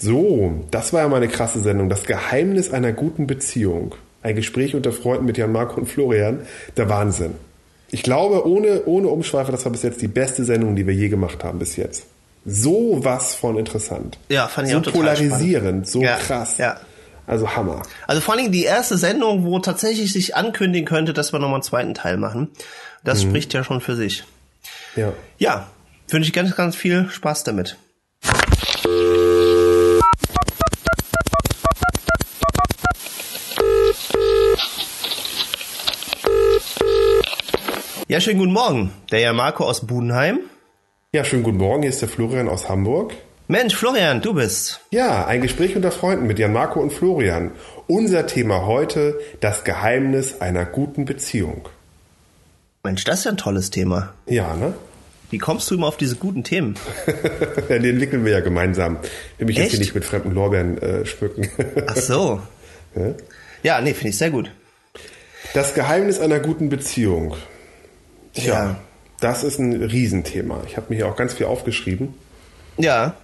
So, das war ja mal eine krasse Sendung. Das Geheimnis einer guten Beziehung. Ein Gespräch unter Freunden mit Jan Marco und Florian. Der Wahnsinn. Ich glaube, ohne, ohne Umschweife, das war bis jetzt die beste Sendung, die wir je gemacht haben bis jetzt. So was von interessant. Ja, fand ich so auch total polarisierend, spannend. so Ja, krass. ja. Also Hammer. Also vor allen Dingen die erste Sendung, wo tatsächlich sich ankündigen könnte, dass wir nochmal einen zweiten Teil machen. Das spricht ja schon für sich. Ja. Ja, wünsche ich ganz, ganz viel Spaß damit. Ja, schönen guten Morgen. Der Jan Marco aus Budenheim. Ja, schönen guten Morgen. Hier ist der Florian aus Hamburg. Mensch, Florian, du bist. Ja, ein Gespräch unter Freunden mit Jan Marco und Florian. Unser Thema heute, das Geheimnis einer guten Beziehung. Mensch, das ist ja ein tolles Thema. Ja, ne? Wie kommst du immer auf diese guten Themen? Ja, Den entwickeln wir ja gemeinsam. Ich will mich jetzt Echt? hier nicht mit fremden Lorbeeren äh, schmücken. Ach so. Ja? Ja, nee, finde ich sehr gut. Das Geheimnis einer guten Beziehung. Tja, Ja. das ist ein Riesenthema. Ich habe mir hier auch ganz viel aufgeschrieben. Ja,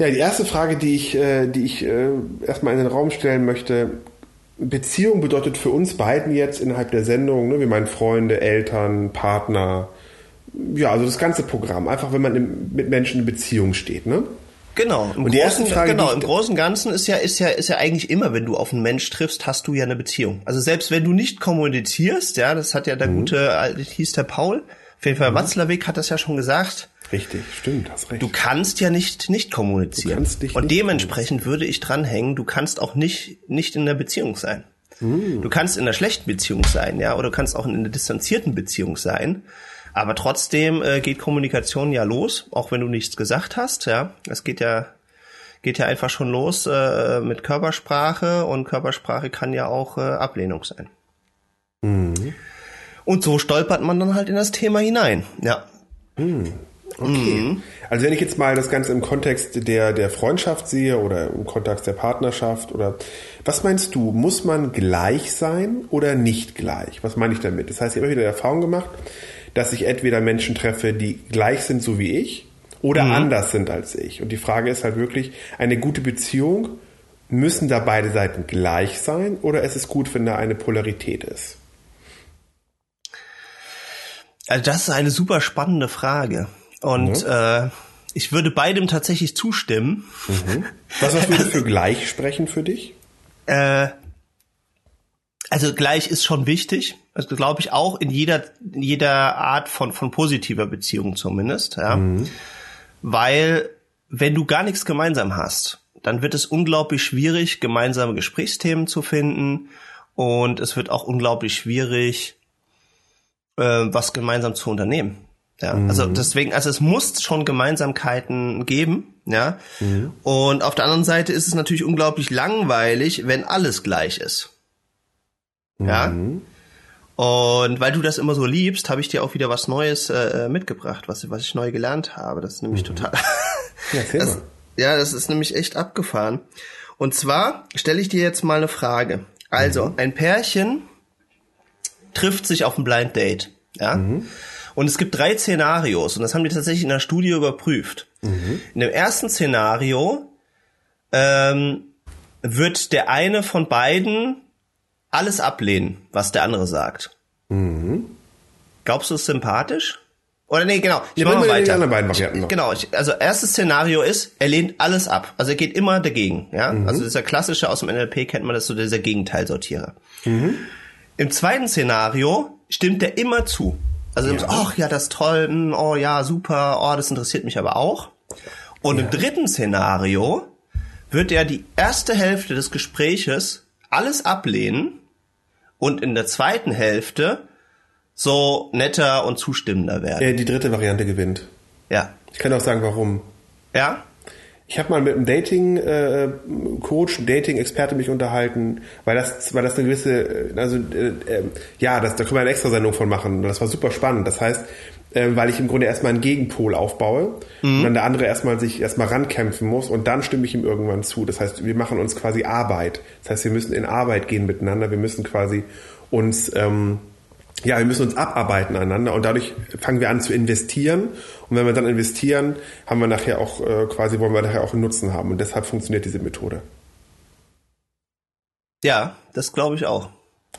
Ja, die erste Frage, die ich, äh, die ich äh, erstmal in den Raum stellen möchte. Beziehung bedeutet für uns beiden jetzt innerhalb der Sendung, ne, wir meinen Freunde, Eltern, Partner, ja, also das ganze Programm. Einfach, wenn man im, mit Menschen in Beziehung steht, ne? Genau. Im Und die Großen, Frage, genau, im Großen und Ganzen ist ja, ist ja, ist ja eigentlich immer, wenn du auf einen Mensch triffst, hast du ja eine Beziehung. Also selbst wenn du nicht kommunizierst, ja, das hat ja Mhm. der gute, alte- hieß der Paul, auf jeden Fall Watzlawick hat das ja schon gesagt. Richtig, stimmt, hast recht. Du kannst ja nicht, nicht kommunizieren. Du kannst dich und dementsprechend würde ich dranhängen, du kannst auch nicht, nicht in einer Beziehung sein. Hm. Du kannst in einer schlechten Beziehung sein, ja, oder du kannst auch in einer distanzierten Beziehung sein. Aber trotzdem äh, geht Kommunikation ja los, auch wenn du nichts gesagt hast, ja. Es geht ja, geht ja einfach schon los äh, mit Körpersprache und Körpersprache kann ja auch äh, Ablehnung sein. Mhm. Und so stolpert man dann halt in das Thema hinein, ja. Okay. Also wenn ich jetzt mal das Ganze im Kontext der, der Freundschaft sehe oder im Kontext der Partnerschaft oder was meinst du, muss man gleich sein oder nicht gleich? Was meine ich damit? Das heißt, ich habe immer wieder Erfahrung gemacht, dass ich entweder Menschen treffe, die gleich sind so wie ich oder anders sind als ich. Und die Frage ist halt wirklich, eine gute Beziehung, müssen da beide Seiten gleich sein oder ist es gut, wenn da eine Polarität ist? Also das ist eine super spannende Frage. Und äh, ich würde beidem tatsächlich zustimmen. Was, was würde für gleich sprechen für dich? Äh, also gleich ist schon wichtig. Also glaube ich auch in jeder, in jeder Art von, von positiver Beziehung zumindest. Ja. Weil wenn du gar nichts gemeinsam hast, dann wird es unglaublich schwierig, gemeinsame Gesprächsthemen zu finden. Und es wird auch unglaublich schwierig, äh, was gemeinsam zu unternehmen. Ja, also deswegen, also es muss schon Gemeinsamkeiten geben, ja. Und auf der anderen Seite ist es natürlich unglaublich langweilig, wenn alles gleich ist. Ja. Und weil du das immer so liebst, habe ich dir auch wieder was Neues äh, mitgebracht, was, was ich neu gelernt habe. Das ist nämlich total. Ja, Das, ja, das ist nämlich echt abgefahren. Und zwar stelle ich dir jetzt mal eine Frage. Also, ein Pärchen trifft sich auf ein Blind Date. Ja. Und es gibt drei Szenarios und das haben die tatsächlich in der Studie überprüft. In dem ersten Szenario ähm, wird der eine von beiden alles ablehnen, was der andere sagt. Glaubst du es sympathisch? Oder nee, genau. Ich Ja, mach bring mal mal die weiter. anderen beiden Varianten noch. Genau, ich, also erstes Szenario ist, er lehnt alles ab. Also er geht immer dagegen. Ja, Mhm. also dieser klassische aus dem NLP kennt man das so dieser Gegenteilsortierer. Mhm. Im zweiten Szenario stimmt er immer zu. Also ja. ach ja, das ist toll, hm, oh ja, super, oh, das interessiert mich aber auch. Und im dritten Szenario wird er die erste Hälfte des Gespräches alles ablehnen und in der zweiten Hälfte so netter und zustimmender werden. Äh, die dritte Variante gewinnt. Ja. Ich kann auch sagen, warum. Ja? Ich habe mal mit einem Dating-Coach, Dating-Experte mich unterhalten, weil das, weil das eine gewisse, äh, also äh, äh, ja, das, da können wir eine extra Sendung von machen. Das war super spannend. Das heißt, äh, weil ich im Grunde erstmal einen Gegenpol aufbaue und dann der andere erstmal sich erstmal rankämpfen muss und dann stimme ich ihm irgendwann zu. Das heißt, wir machen uns quasi Arbeit. Das heißt, wir müssen in Arbeit gehen miteinander. Wir müssen quasi uns ähm, ja, wir müssen uns abarbeiten aneinander und dadurch fangen wir an zu investieren. Und wenn wir dann investieren, haben wir nachher auch äh, quasi, wollen wir nachher auch einen Nutzen haben. Und deshalb funktioniert diese Methode. Ja, das glaube ich auch.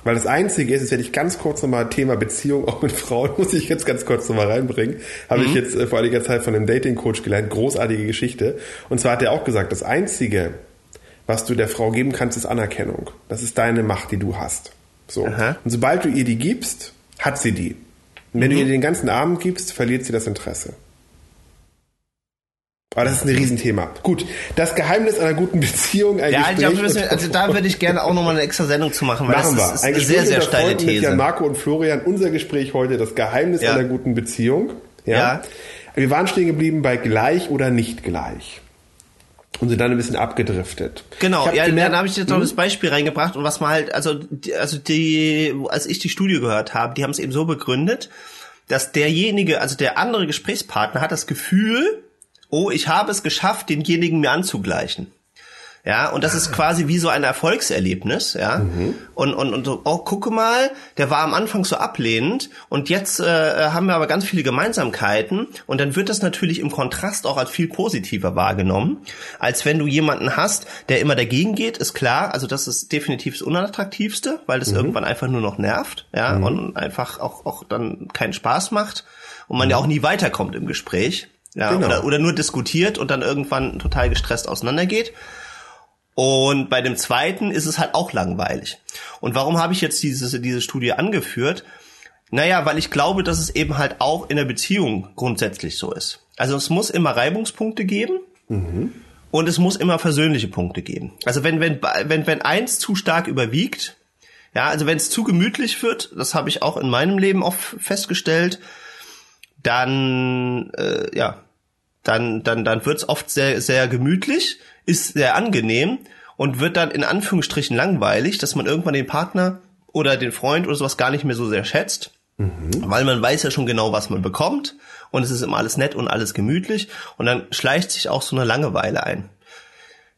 Weil das Einzige ist, jetzt werde ich ganz kurz nochmal Thema Beziehung auch mit Frauen, muss ich jetzt ganz kurz nochmal reinbringen. Habe mhm. ich jetzt äh, vor einiger Zeit von einem Dating-Coach gelernt. Großartige Geschichte. Und zwar hat er auch gesagt, das Einzige, was du der Frau geben kannst, ist Anerkennung. Das ist deine Macht, die du hast. So. Aha. Und sobald du ihr die gibst, hat sie die. Und wenn mhm. du ihr den ganzen Abend gibst, verliert sie das Interesse. Aber das ist ein Riesenthema. Gut, das Geheimnis einer guten Beziehung. Ein ja, Gespräch ich müssen, also da würde ich gerne auch nochmal eine extra Sendung zu machen, weil machen das ist, eine sehr, sehr steile These. Mit Marco und Florian, unser Gespräch heute, das Geheimnis ja. einer guten Beziehung. Ja? ja. Wir waren stehen geblieben bei gleich oder nicht gleich. Und sind dann ein bisschen abgedriftet. Genau, ja, gemerkt, dann habe ich jetzt noch hm? das Beispiel reingebracht und was man halt, also, also die, als ich die Studie gehört habe, die haben es eben so begründet, dass derjenige, also der andere Gesprächspartner hat das Gefühl, oh, ich habe es geschafft, denjenigen mir anzugleichen. Ja, und das ist quasi wie so ein Erfolgserlebnis, ja. Mhm. Und, und, und so, oh, gucke mal, der war am Anfang so ablehnend und jetzt äh, haben wir aber ganz viele Gemeinsamkeiten und dann wird das natürlich im Kontrast auch als viel positiver wahrgenommen, als wenn du jemanden hast, der immer dagegen geht, ist klar, also das ist definitiv das Unattraktivste, weil das mhm. irgendwann einfach nur noch nervt, ja, mhm. und einfach auch, auch dann keinen Spaß macht und man ja auch nie weiterkommt im Gespräch. Ja, genau. oder, oder nur diskutiert und dann irgendwann total gestresst auseinandergeht. Und bei dem zweiten ist es halt auch langweilig. Und warum habe ich jetzt diese, diese Studie angeführt? Naja, weil ich glaube, dass es eben halt auch in der Beziehung grundsätzlich so ist. Also es muss immer Reibungspunkte geben mhm. und es muss immer versöhnliche Punkte geben. Also wenn, wenn, wenn, wenn eins zu stark überwiegt, ja, also wenn es zu gemütlich wird, das habe ich auch in meinem Leben oft festgestellt, dann äh, ja, dann dann dann wird's oft sehr sehr gemütlich, ist sehr angenehm und wird dann in Anführungsstrichen langweilig, dass man irgendwann den Partner oder den Freund oder sowas gar nicht mehr so sehr schätzt, mhm. weil man weiß ja schon genau, was man bekommt und es ist immer alles nett und alles gemütlich und dann schleicht sich auch so eine Langeweile ein.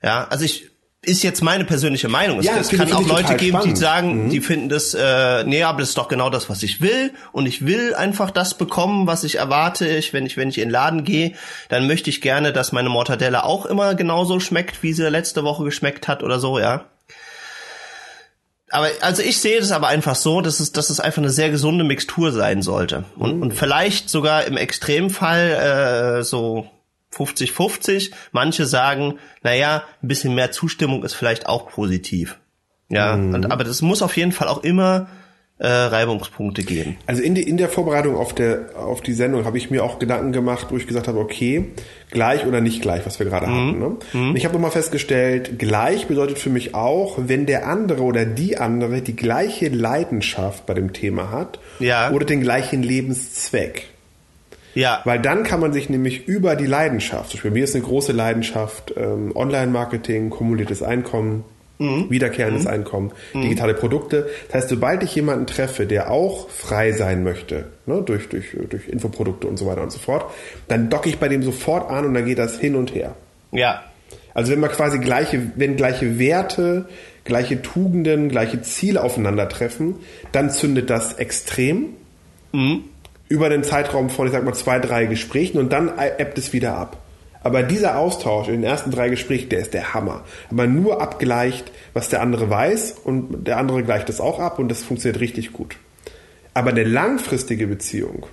Ja, also ich ist jetzt meine persönliche Meinung. Es, ja, es kann auch Leute geben, spannend. die sagen, mhm. die finden das, äh, nee, aber das ist doch genau das, was ich will. Und ich will einfach das bekommen, was ich erwarte. Ich, wenn ich, wenn ich in den Laden gehe, dann möchte ich gerne, dass meine Mortadella auch immer genauso schmeckt, wie sie letzte Woche geschmeckt hat oder so, ja. Aber also ich sehe das aber einfach so, dass es, dass es einfach eine sehr gesunde Mixtur sein sollte. Und, mhm. und vielleicht sogar im Extremfall äh, so 50-50. Manche sagen, naja, ein bisschen mehr Zustimmung ist vielleicht auch positiv. Ja, mhm. und, aber das muss auf jeden Fall auch immer äh, Reibungspunkte geben. Also in, die, in der Vorbereitung auf, der, auf die Sendung habe ich mir auch Gedanken gemacht, wo ich gesagt habe, okay, gleich oder nicht gleich, was wir gerade mhm. hatten. Ne? Mhm. Ich habe nochmal festgestellt, gleich bedeutet für mich auch, wenn der andere oder die andere die gleiche Leidenschaft bei dem Thema hat ja. oder den gleichen Lebenszweck. Ja. Weil dann kann man sich nämlich über die Leidenschaft, zum Beispiel mir ist eine große Leidenschaft ähm, Online-Marketing, kumuliertes Einkommen, mhm. wiederkehrendes mhm. Einkommen, mhm. digitale Produkte. Das heißt, sobald ich jemanden treffe, der auch frei sein möchte, ne, durch, durch, durch Infoprodukte und so weiter und so fort, dann docke ich bei dem sofort an und dann geht das hin und her. Ja. Also wenn man quasi gleiche, wenn gleiche Werte, gleiche Tugenden, gleiche Ziele aufeinandertreffen, dann zündet das extrem. Mhm über den Zeitraum von, ich sag mal, zwei, drei Gesprächen und dann ebbt es wieder ab. Aber dieser Austausch in den ersten drei Gesprächen, der ist der Hammer. Man nur abgleicht, was der andere weiß und der andere gleicht es auch ab und das funktioniert richtig gut. Aber eine langfristige Beziehung,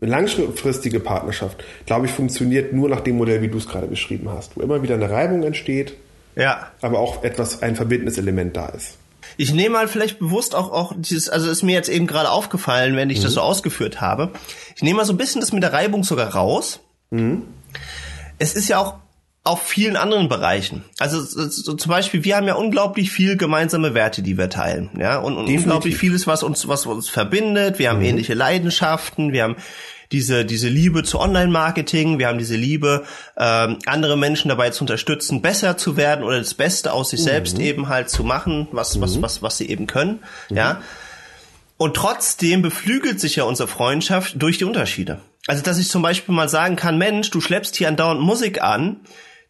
eine langfristige Partnerschaft, glaube ich, funktioniert nur nach dem Modell, wie du es gerade beschrieben hast, wo immer wieder eine Reibung entsteht, ja. aber auch etwas, ein verbindendes Element da ist. Ich nehme mal vielleicht bewusst auch, auch dieses, also ist mir jetzt eben gerade aufgefallen, wenn ich mhm. das so ausgeführt habe. Ich nehme mal so ein bisschen das mit der Reibung sogar raus. Mhm. Es ist ja auch auf vielen anderen Bereichen. Also so zum Beispiel, wir haben ja unglaublich viel gemeinsame Werte, die wir teilen, ja, und, und unglaublich vieles, was uns, was uns verbindet. Wir haben mhm. ähnliche Leidenschaften, wir haben diese, diese Liebe zu Online-Marketing, wir haben diese Liebe, ähm, andere Menschen dabei zu unterstützen, besser zu werden oder das Beste aus sich mhm. selbst eben halt zu machen, was, mhm. was, was, was sie eben können, mhm. ja. Und trotzdem beflügelt sich ja unsere Freundschaft durch die Unterschiede. Also, dass ich zum Beispiel mal sagen kann, Mensch, du schleppst hier andauernd Musik an,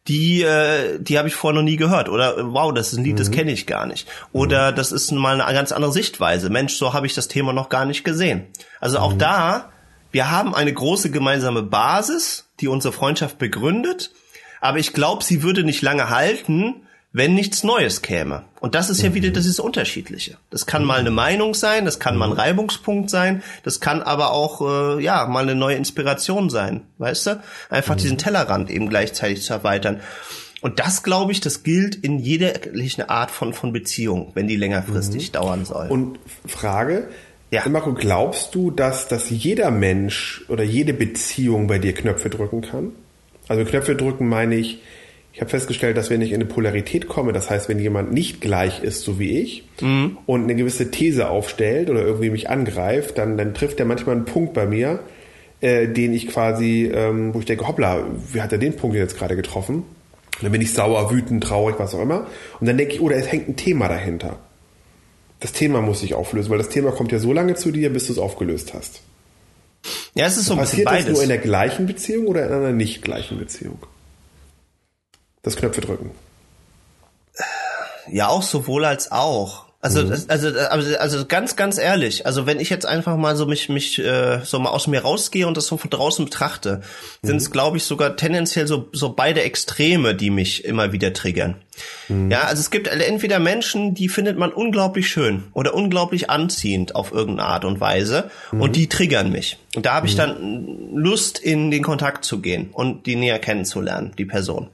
die, äh, die habe ich vorher noch nie gehört. Oder wow, das ist ein Lied, mhm. das kenne ich gar nicht. Oder mhm. das ist mal eine ganz andere Sichtweise. Mensch, so habe ich das Thema noch gar nicht gesehen. Also auch mhm. da, wir haben eine große gemeinsame Basis, die unsere Freundschaft begründet. Aber ich glaube, sie würde nicht lange halten, wenn nichts Neues käme. Und das ist ja wieder, das ist Unterschiedliche. Das kann mal eine Meinung sein, das kann mal ein Reibungspunkt sein, das kann aber auch, äh, ja, mal eine neue Inspiration sein, weißt du? Einfach diesen Tellerrand eben gleichzeitig zu erweitern. Und das, glaube ich, das gilt in jeder Art von, von Beziehung, wenn die längerfristig mhm. dauern soll. Und Frage, ja. Marco, glaubst du, dass, dass jeder Mensch oder jede Beziehung bei dir Knöpfe drücken kann? Also Knöpfe drücken meine ich, ich habe festgestellt, dass wenn ich in eine Polarität komme, das heißt, wenn jemand nicht gleich ist, so wie ich, mhm. und eine gewisse These aufstellt oder irgendwie mich angreift, dann, dann trifft er manchmal einen Punkt bei mir, äh, den ich quasi, ähm, wo ich denke, hoppla, wie hat er den Punkt jetzt gerade getroffen? Und dann bin ich sauer, wütend, traurig, was auch immer. Und dann denke ich, oder oh, es hängt ein Thema dahinter. Das Thema muss sich auflösen, weil das Thema kommt ja so lange zu dir, bis du es aufgelöst hast. Ja, es ist so ein Passiert bisschen beides. das nur in der gleichen Beziehung oder in einer nicht gleichen Beziehung? das Knöpfe drücken. Ja, auch sowohl als auch. Also, mhm. also, also, also ganz, ganz ehrlich, also wenn ich jetzt einfach mal so mich, mich äh, so mal aus mir rausgehe und das so von draußen betrachte, mhm. sind es, glaube ich, sogar tendenziell so, so beide Extreme, die mich immer wieder triggern. Mhm. Ja, also es gibt entweder Menschen, die findet man unglaublich schön oder unglaublich anziehend auf irgendeine Art und Weise und mhm. die triggern mich. Und da habe ich mhm. dann Lust, in den Kontakt zu gehen und die näher kennenzulernen, die Person.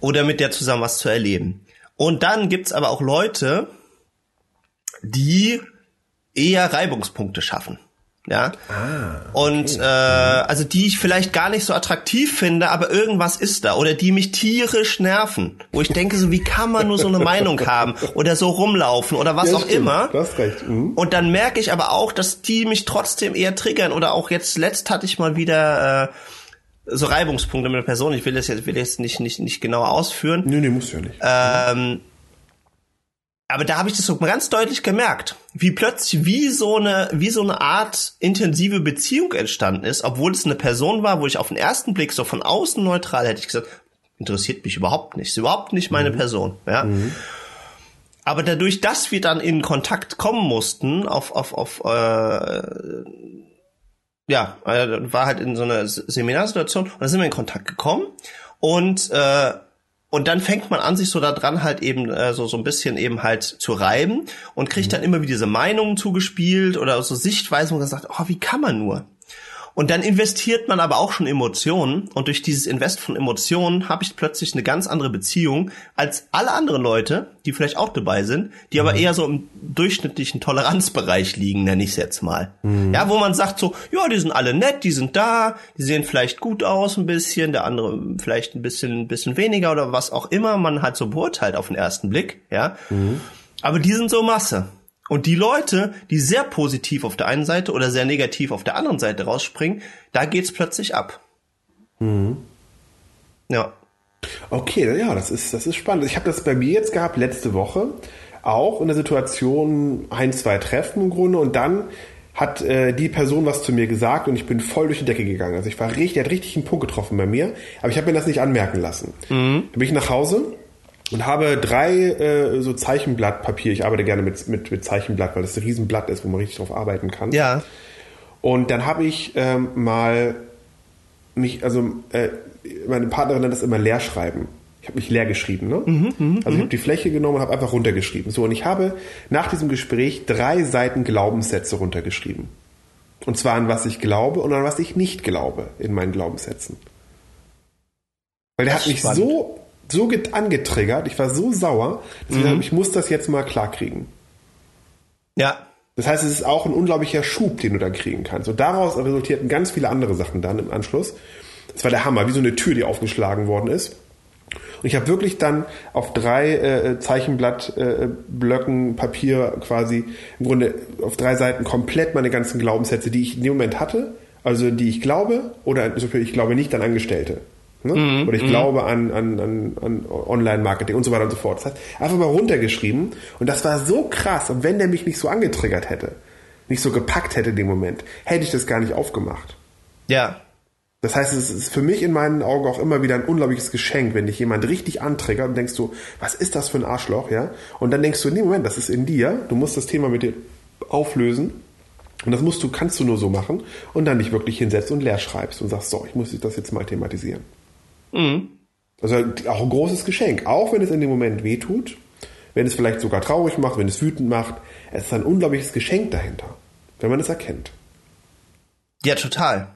Oder mit der zusammen was zu erleben. Und dann gibt's aber auch Leute, die eher Reibungspunkte schaffen. Ja. Ah, okay. Und äh, also die ich vielleicht gar nicht so attraktiv finde, aber irgendwas ist da. Oder die mich tierisch nerven. Wo ich denke, so wie kann man nur so eine Meinung haben oder so rumlaufen oder was ja, auch stimmt. immer. Du hast recht. Mhm. Und dann merke ich aber auch, dass die mich trotzdem eher triggern. Oder auch jetzt letzt hatte ich mal wieder. Äh, so Reibungspunkte mit der Person. Ich will das jetzt, will jetzt nicht, nicht, nicht genauer ausführen. Nee, nee, muss ja nicht. Ähm, aber da habe ich das so ganz deutlich gemerkt, wie plötzlich wie so eine wie so eine Art intensive Beziehung entstanden ist, obwohl es eine Person war, wo ich auf den ersten Blick so von außen neutral hätte ich gesagt, interessiert mich überhaupt nicht, ist überhaupt nicht meine mhm. Person, ja. Mhm. Aber dadurch, dass wir dann in Kontakt kommen mussten auf auf auf äh, ja, äh, war halt in so einer Seminarsituation und da sind wir in Kontakt gekommen und äh, und dann fängt man an, sich so da dran halt eben äh, so so ein bisschen eben halt zu reiben und kriegt mhm. dann immer wieder diese Meinungen zugespielt oder so Sichtweisen, wo man sagt, oh, wie kann man nur? Und dann investiert man aber auch schon Emotionen und durch dieses Invest von Emotionen habe ich plötzlich eine ganz andere Beziehung als alle anderen Leute, die vielleicht auch dabei sind, die mhm. aber eher so im durchschnittlichen Toleranzbereich liegen, nenne ich es jetzt mal. Mhm. Ja, wo man sagt so, ja, die sind alle nett, die sind da, die sehen vielleicht gut aus ein bisschen, der andere vielleicht ein bisschen, ein bisschen weniger oder was auch immer man halt so beurteilt auf den ersten Blick, ja. Mhm. Aber die sind so Masse. Und die Leute, die sehr positiv auf der einen Seite oder sehr negativ auf der anderen Seite rausspringen, da geht's plötzlich ab. Mhm. Ja. Okay, ja, das ist, das ist spannend. Ich habe das bei mir jetzt gehabt letzte Woche, auch in der Situation ein, zwei Treffen im Grunde und dann hat äh, die Person was zu mir gesagt und ich bin voll durch die Decke gegangen. Also ich war richtig, hat richtig einen Punkt getroffen bei mir, aber ich habe mir das nicht anmerken lassen. Mhm. Dann bin ich nach Hause und habe drei äh, so Zeichenblattpapier. Ich arbeite gerne mit, mit, mit Zeichenblatt, weil das ein Riesenblatt ist, wo man richtig drauf arbeiten kann. Ja. Und dann habe ich ähm, mal mich, also äh, meine Partnerin nennt das immer Leerschreiben. Ich habe mich leer geschrieben, ne? Mhm, mh, also ich habe mhm. die Fläche genommen und habe einfach runtergeschrieben. So, und ich habe nach diesem Gespräch drei Seiten Glaubenssätze runtergeschrieben. Und zwar an was ich glaube und an was ich nicht glaube in meinen Glaubenssätzen. Weil der hat mich spannend. so so angetriggert, ich war so sauer, dass mhm. ich, dachte, ich muss das jetzt mal klarkriegen. Ja. Das heißt, es ist auch ein unglaublicher Schub, den du dann kriegen kannst. Und daraus resultierten ganz viele andere Sachen dann im Anschluss. Das war der Hammer, wie so eine Tür, die aufgeschlagen worden ist. Und ich habe wirklich dann auf drei äh, Zeichenblattblöcken äh, Papier quasi im Grunde auf drei Seiten komplett meine ganzen Glaubenssätze, die ich in dem Moment hatte, also die ich glaube oder ich glaube nicht an Angestellte. Ne? Mhm, Oder ich mhm. glaube an, an, an, an Online-Marketing und so weiter und so fort. Das heißt, einfach mal runtergeschrieben. Und das war so krass. Und wenn der mich nicht so angetriggert hätte, nicht so gepackt hätte in dem Moment, hätte ich das gar nicht aufgemacht. Ja. Das heißt, es ist für mich in meinen Augen auch immer wieder ein unglaubliches Geschenk, wenn dich jemand richtig anträgert und denkst du, was ist das für ein Arschloch, ja? Und dann denkst du, nee, Moment, das ist in dir. Du musst das Thema mit dir auflösen. Und das musst du, kannst du nur so machen und dann dich wirklich hinsetzt und leer schreibst und sagst, so, ich muss das jetzt mal thematisieren. Mhm. Also auch ein großes Geschenk, auch wenn es in dem Moment wehtut, wenn es vielleicht sogar traurig macht, wenn es wütend macht. Es ist ein unglaubliches Geschenk dahinter, wenn man es erkennt. Ja, total.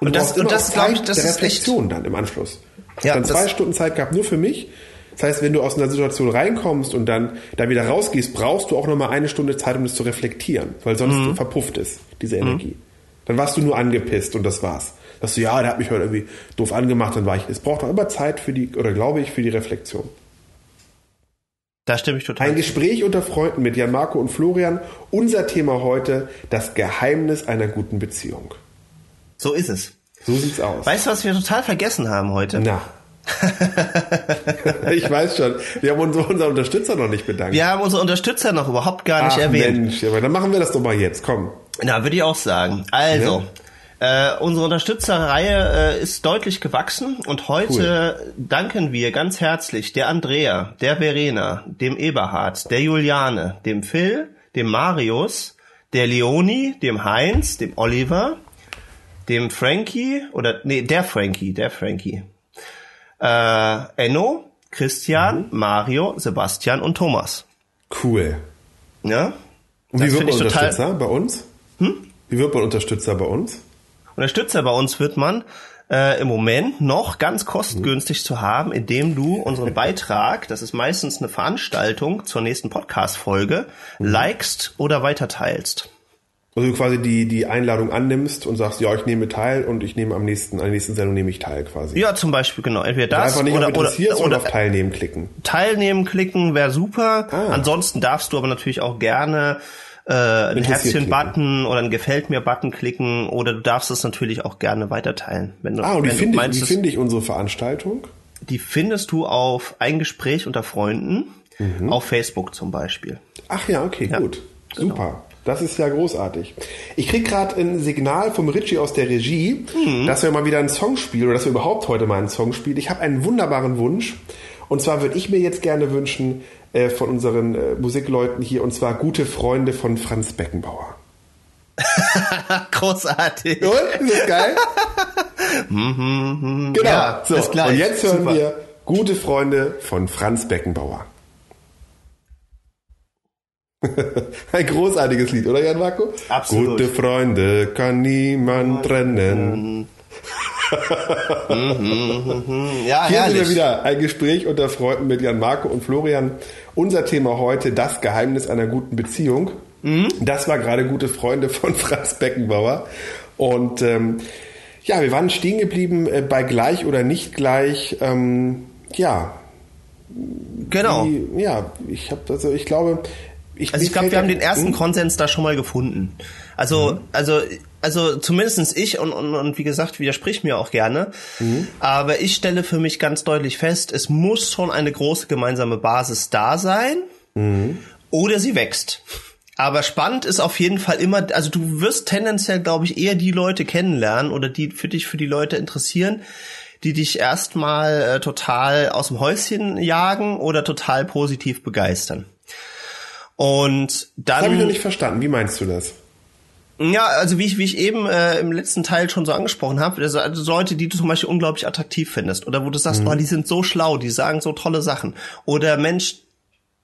Und, und das, und das glaube ich, das der Reflexion ist echt, dann im Anschluss. Ich ja, habe dann zwei Stunden Zeit gehabt, nur für mich. Das heißt, wenn du aus einer Situation reinkommst und dann da wieder rausgehst, brauchst du auch nochmal eine Stunde Zeit, um das zu reflektieren, weil sonst mhm. verpufft ist, diese mhm. Energie. Mhm. Dann warst du nur angepisst und das war's. Dass du, ja, der hat mich heute irgendwie doof angemacht, dann war ich. Es braucht auch immer Zeit für die, oder glaube ich, für die Reflexion. Da stimme ich total. Ein Gespräch unter Freunden mit Jan Marco und Florian. Unser Thema heute, das Geheimnis einer guten Beziehung. So ist es. So sieht's aus. Weißt du, was wir total vergessen haben heute? Na. ich weiß schon. Wir haben unsere, unsere Unterstützer noch nicht bedankt. Wir haben unsere Unterstützer noch überhaupt gar nicht Ach, erwähnt. Mensch, aber dann machen wir das doch mal jetzt. Komm. Na, würde ich auch sagen. Also, ja. Äh, unsere Unterstützerreihe äh, ist deutlich gewachsen und heute cool. danken wir ganz herzlich der Andrea, der Verena, dem Eberhard, der Juliane, dem Phil, dem Marius, der Leoni, dem Heinz, dem Oliver, dem Frankie, oder nee, der Frankie, der Frankie. Äh, Enno, Christian, mhm. Mario, Sebastian und Thomas. Cool. Ja? Und wie wird man Unterstützer bei uns? Hm? Wie wird man Unterstützer bei uns? Unterstützer bei uns wird man äh, im Moment noch ganz kostengünstig zu haben, indem du unseren Beitrag, das ist meistens eine Veranstaltung zur nächsten Podcast-Folge, mhm. likest oder weiterteilst. Also du quasi die, die Einladung annimmst und sagst, ja, ich nehme teil und ich nehme am nächsten, an der nächsten Sendung nehme ich teil quasi. Ja, zum Beispiel, genau. Entweder das einfach nicht oder, oder, oder, oder auf Teilnehmen klicken. Teilnehmen klicken wäre super. Ah. Ansonsten darfst du aber natürlich auch gerne äh, ein Herzchen-Button oder ein Gefällt mir-Button klicken oder du darfst es natürlich auch gerne weiterteilen. Wenn du, ah, und wie finde ich, wie finde ich unsere Veranstaltung? Die findest du auf ein Gespräch unter Freunden, mhm. auf Facebook zum Beispiel. Ach ja, okay, ja. gut. Genau. Super. Das ist ja großartig. Ich krieg gerade ein Signal vom Richie aus der Regie, mhm. dass wir mal wieder einen Song spielen oder dass wir überhaupt heute mal einen Song spielen. Ich habe einen wunderbaren Wunsch. Und zwar würde ich mir jetzt gerne wünschen äh, von unseren äh, Musikleuten hier, und zwar Gute Freunde von Franz Beckenbauer. Großartig. Und? Ist das geil? Mhm, mhm. genau. Ja, so. Und jetzt hören Super. wir Gute Freunde von Franz Beckenbauer. Ein großartiges Lied, oder Jan Marco? Absolut. Gute Freunde kann niemand trennen. Ja, Hier herrlich. sind wir wieder. Ein Gespräch unter Freunden mit Jan Marco und Florian. Unser Thema heute, das Geheimnis einer guten Beziehung. Mhm. Das war gerade gute Freunde von Franz Beckenbauer. Und ähm, ja, wir waren stehen geblieben äh, bei gleich oder nicht gleich. Ähm, ja. Genau. Die, ja, ich habe also ich glaube, ich, also ich glaube, wir haben den ersten hm? Konsens da schon mal gefunden. Also, mhm. also, also zumindestens ich und, und, und wie gesagt, widersprich mir auch gerne. Mhm. Aber ich stelle für mich ganz deutlich fest, es muss schon eine große gemeinsame Basis da sein mhm. oder sie wächst. Aber spannend ist auf jeden Fall immer, also du wirst tendenziell, glaube ich, eher die Leute kennenlernen oder die für dich für die Leute interessieren, die dich erstmal äh, total aus dem Häuschen jagen oder total positiv begeistern. Und dann. Das habe ich noch nicht verstanden. Wie meinst du das? Ja, also wie ich, wie ich eben äh, im letzten Teil schon so angesprochen habe, also, also Leute, die du zum Beispiel unglaublich attraktiv findest oder wo du sagst, mhm. oh, die sind so schlau, die sagen so tolle Sachen oder Mensch,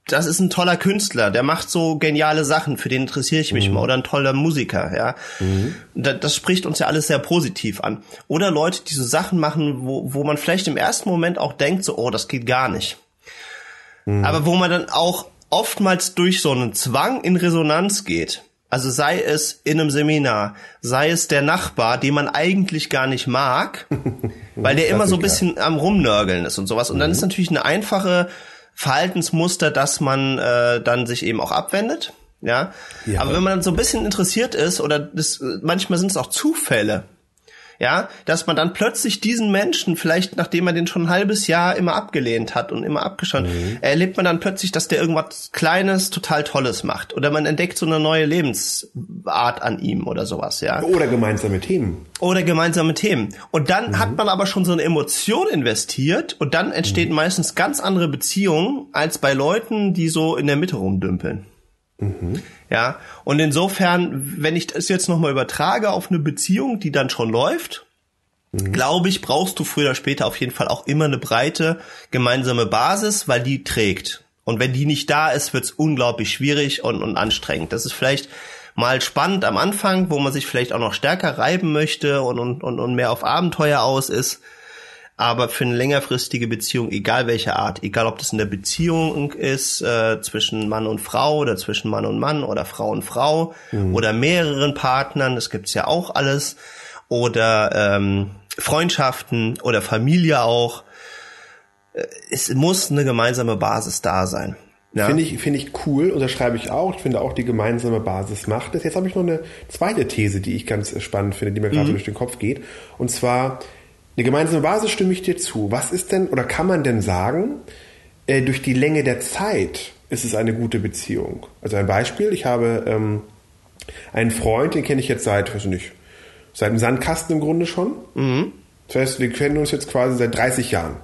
das ist ein toller Künstler, der macht so geniale Sachen, für den interessiere ich mich mhm. mal oder ein toller Musiker, ja. Mhm. Das, das spricht uns ja alles sehr positiv an. Oder Leute, die so Sachen machen, wo, wo man vielleicht im ersten Moment auch denkt, so, oh, das geht gar nicht. Mhm. Aber wo man dann auch oftmals durch so einen Zwang in Resonanz geht. Also sei es in einem Seminar, sei es der Nachbar, den man eigentlich gar nicht mag, weil der immer so ein bisschen am Rumnörgeln ist und sowas. Und dann ist mhm. natürlich eine einfache Verhaltensmuster, dass man äh, dann sich eben auch abwendet. Ja? ja. Aber wenn man dann so ein bisschen interessiert ist, oder das, manchmal sind es auch Zufälle, ja, dass man dann plötzlich diesen Menschen, vielleicht nachdem man den schon ein halbes Jahr immer abgelehnt hat und immer abgeschaut, mhm. erlebt man dann plötzlich, dass der irgendwas Kleines, total Tolles macht. Oder man entdeckt so eine neue Lebensart an ihm oder sowas, ja. Oder gemeinsame Themen. Oder gemeinsame Themen. Und dann mhm. hat man aber schon so eine Emotion investiert und dann entsteht mhm. meistens ganz andere Beziehungen als bei Leuten, die so in der Mitte rumdümpeln. Mhm. Ja, und insofern, wenn ich das jetzt nochmal übertrage auf eine Beziehung, die dann schon läuft, mhm. glaube ich, brauchst du früher oder später auf jeden Fall auch immer eine breite gemeinsame Basis, weil die trägt. Und wenn die nicht da ist, wird's unglaublich schwierig und, und anstrengend. Das ist vielleicht mal spannend am Anfang, wo man sich vielleicht auch noch stärker reiben möchte und, und, und mehr auf Abenteuer aus ist. Aber für eine längerfristige Beziehung, egal welcher Art, egal ob das in der Beziehung ist äh, zwischen Mann und Frau oder zwischen Mann und Mann oder Frau und Frau mhm. oder mehreren Partnern, das gibt's ja auch alles, oder ähm, Freundschaften oder Familie auch. Äh, es muss eine gemeinsame Basis da sein. Ja. Finde ich, finde ich cool, unterschreibe ich auch. Ich finde auch, die gemeinsame Basis macht es. Jetzt habe ich noch eine zweite These, die ich ganz spannend finde, die mir gerade mhm. durch den Kopf geht. Und zwar, eine gemeinsame Basis stimme ich dir zu. Was ist denn oder kann man denn sagen, äh, durch die Länge der Zeit ist es eine gute Beziehung? Also ein Beispiel, ich habe ähm, einen Freund, den kenne ich jetzt seit, weiß ich nicht, seit dem Sandkasten im Grunde schon. Mhm. Das heißt, wir kennen uns jetzt quasi seit 30 Jahren.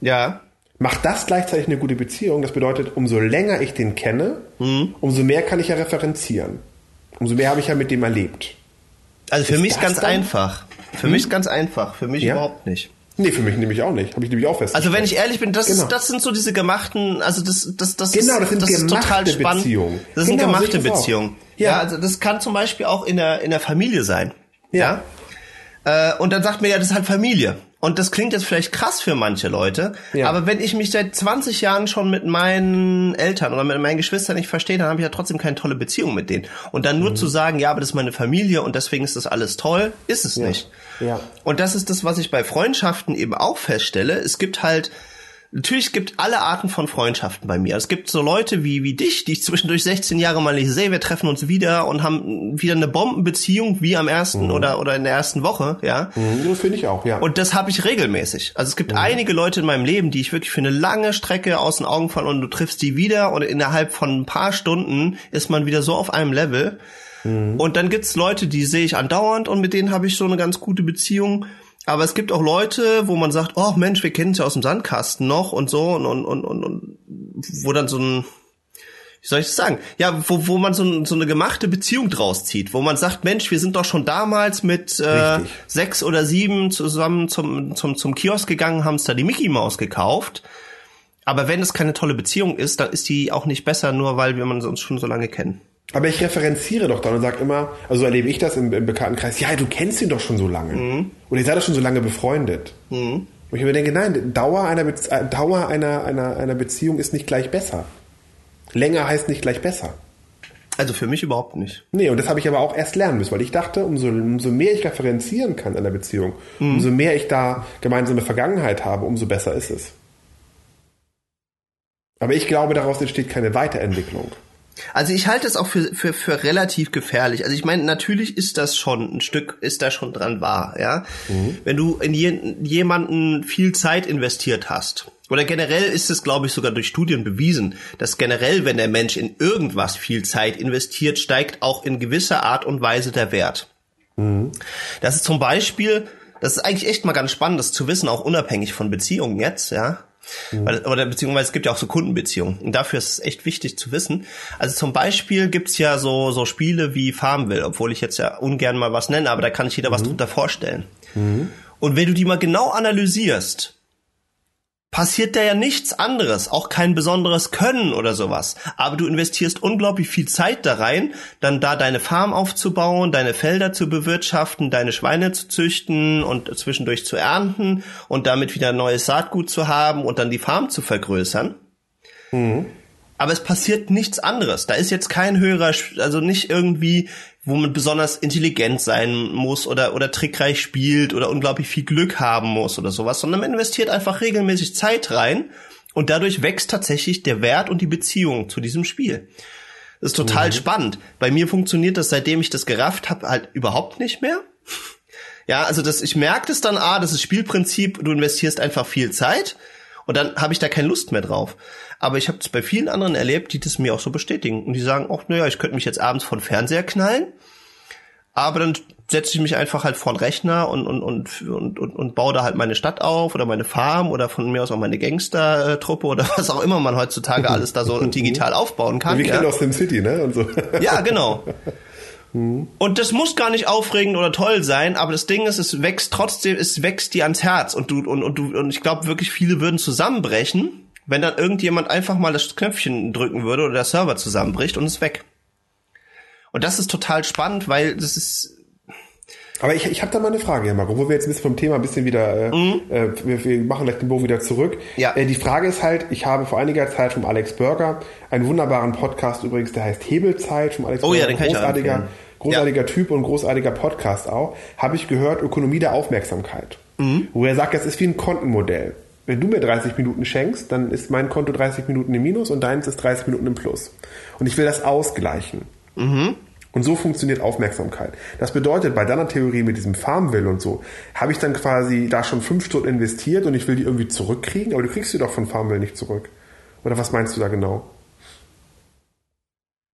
Ja. Macht das gleichzeitig eine gute Beziehung? Das bedeutet, umso länger ich den kenne, mhm. umso mehr kann ich ja referenzieren. Umso mehr habe ich ja mit dem erlebt. Also für ist mich ganz dann? einfach. Für hm? mich ist ganz einfach, für mich ja? überhaupt nicht. Nee, für mich nämlich auch nicht. Habe ich nämlich auch fest. Also wenn ich ehrlich bin, das, genau. das sind so diese gemachten, also das, das, das genau, das sind das ist total spannend. Beziehungen. Das sind genau, gemachte Beziehungen. Ja. ja. also das kann zum Beispiel auch in der in der Familie sein. Ja. ja? Äh, und dann sagt mir ja, das ist halt Familie. Und das klingt jetzt vielleicht krass für manche Leute, ja. aber wenn ich mich seit 20 Jahren schon mit meinen Eltern oder mit meinen Geschwistern nicht verstehe, dann habe ich ja trotzdem keine tolle Beziehung mit denen. Und dann nur mhm. zu sagen, ja, aber das ist meine Familie und deswegen ist das alles toll, ist es ja. nicht. Ja. Und das ist das, was ich bei Freundschaften eben auch feststelle. Es gibt halt Natürlich gibt alle Arten von Freundschaften bei mir. Es gibt so Leute wie, wie dich, die ich zwischendurch 16 Jahre mal nicht sehe. Wir treffen uns wieder und haben wieder eine Bombenbeziehung wie am ersten mhm. oder, oder in der ersten Woche, ja. Mhm, das finde ich auch, ja. Und das habe ich regelmäßig. Also es gibt mhm. einige Leute in meinem Leben, die ich wirklich für eine lange Strecke aus den Augen falle und du triffst die wieder und innerhalb von ein paar Stunden ist man wieder so auf einem Level. Mhm. Und dann gibt's Leute, die sehe ich andauernd und mit denen habe ich so eine ganz gute Beziehung. Aber es gibt auch Leute, wo man sagt, oh Mensch, wir kennen es ja aus dem Sandkasten noch und so und, und, und, und, und wo dann so ein, wie soll ich das sagen? Ja, wo, wo man so, so eine gemachte Beziehung draus zieht, wo man sagt, Mensch, wir sind doch schon damals mit äh, sechs oder sieben zusammen zum, zum, zum Kiosk gegangen, haben uns da die Mickey Maus gekauft. Aber wenn es keine tolle Beziehung ist, dann ist die auch nicht besser, nur weil wir uns schon so lange kennen. Aber ich referenziere doch dann und sage immer, also so erlebe ich das im, im Bekanntenkreis, ja, du kennst ihn doch schon so lange. Mhm. Oder ihr seid doch schon so lange befreundet. Mhm. Und ich mir denke, nein, Dauer einer, Be äh, Dauer einer, einer, einer Beziehung ist nicht gleich besser. Länger heißt nicht gleich besser. Also für mich überhaupt nicht. Nee, und das habe ich aber auch erst lernen müssen, weil ich dachte, umso, umso mehr ich referenzieren kann in der Beziehung, mhm. umso mehr ich da gemeinsame Vergangenheit habe, umso besser ist es. Aber ich glaube, daraus entsteht keine Weiterentwicklung. Also ich halte es auch für, für, für relativ gefährlich. Also ich meine, natürlich ist das schon ein Stück, ist da schon dran wahr, ja. Mhm. Wenn du in je, jemanden viel Zeit investiert hast, oder generell ist es, glaube ich, sogar durch Studien bewiesen, dass generell, wenn der Mensch in irgendwas viel Zeit investiert, steigt auch in gewisser Art und Weise der Wert. Mhm. Das ist zum Beispiel, das ist eigentlich echt mal ganz spannend, das zu wissen, auch unabhängig von Beziehungen jetzt, ja. Mhm. Weil, oder beziehungsweise es gibt ja auch so Kundenbeziehungen. Und dafür ist es echt wichtig zu wissen. Also zum Beispiel gibt's ja so, so Spiele wie Farmville, obwohl ich jetzt ja ungern mal was nenne, aber da kann ich jeder mhm. was drunter vorstellen. Mhm. Und wenn du die mal genau analysierst, passiert da ja nichts anderes, auch kein besonderes Können oder sowas. Aber du investierst unglaublich viel Zeit da rein, dann da deine Farm aufzubauen, deine Felder zu bewirtschaften, deine Schweine zu züchten und zwischendurch zu ernten und damit wieder neues Saatgut zu haben und dann die Farm zu vergrößern. Mhm. Aber es passiert nichts anderes. Da ist jetzt kein höherer, also nicht irgendwie wo man besonders intelligent sein muss oder, oder trickreich spielt oder unglaublich viel Glück haben muss oder sowas, sondern man investiert einfach regelmäßig Zeit rein und dadurch wächst tatsächlich der Wert und die Beziehung zu diesem Spiel. Das ist total mhm. spannend. Bei mir funktioniert das, seitdem ich das gerafft habe, halt überhaupt nicht mehr. Ja, also das, ich merke das dann, ah, das ist Spielprinzip, du investierst einfach viel Zeit und dann habe ich da keine Lust mehr drauf. Aber ich habe es bei vielen anderen erlebt, die das mir auch so bestätigen. Und die sagen, ach, naja, ich könnte mich jetzt abends vor den Fernseher knallen, aber dann setze ich mich einfach halt vor den Rechner und, und, und, und, und, und baue da halt meine Stadt auf oder meine Farm oder von mir aus auch meine Gangster-Truppe oder was auch immer man heutzutage alles da so digital aufbauen kann. Wir ja. kennen aus SimCity, ne? Und so. Ja, genau. Und das muss gar nicht aufregend oder toll sein, aber das Ding ist, es wächst trotzdem, es wächst dir ans Herz und du und, und du und ich glaube wirklich viele würden zusammenbrechen, wenn dann irgendjemand einfach mal das Knöpfchen drücken würde oder der Server zusammenbricht und ist weg. Und das ist total spannend, weil das ist Aber ich, ich habe da mal eine Frage, Herr Marco, wo wir jetzt ein bisschen vom Thema ein bisschen wieder, äh, Mhm. äh, wir, wir machen gleich den Bogen wieder zurück. Ja. Äh, die Frage ist halt, ich habe vor einiger Zeit vom Alex Burger einen wunderbaren Podcast übrigens, der heißt Hebelzeit vom Alex Oh ja, den kann ich auch großartiger, empfehlen. großartiger Typ und großartiger Podcast auch, habe ich gehört, Ökonomie der Aufmerksamkeit. Mhm. Wo er sagt, das ist wie ein Kontenmodell. Wenn du mir 30 Minuten schenkst, dann ist mein Konto 30 Minuten im Minus und deins ist 30 Minuten im Plus. Und ich will das ausgleichen. Und so funktioniert Aufmerksamkeit. Das bedeutet, bei deiner Theorie mit diesem Farmville und so, habe ich dann quasi da schon fünf Stunden investiert und ich will die irgendwie zurückkriegen, aber du kriegst sie doch von Farmville nicht zurück. Oder was meinst du da genau?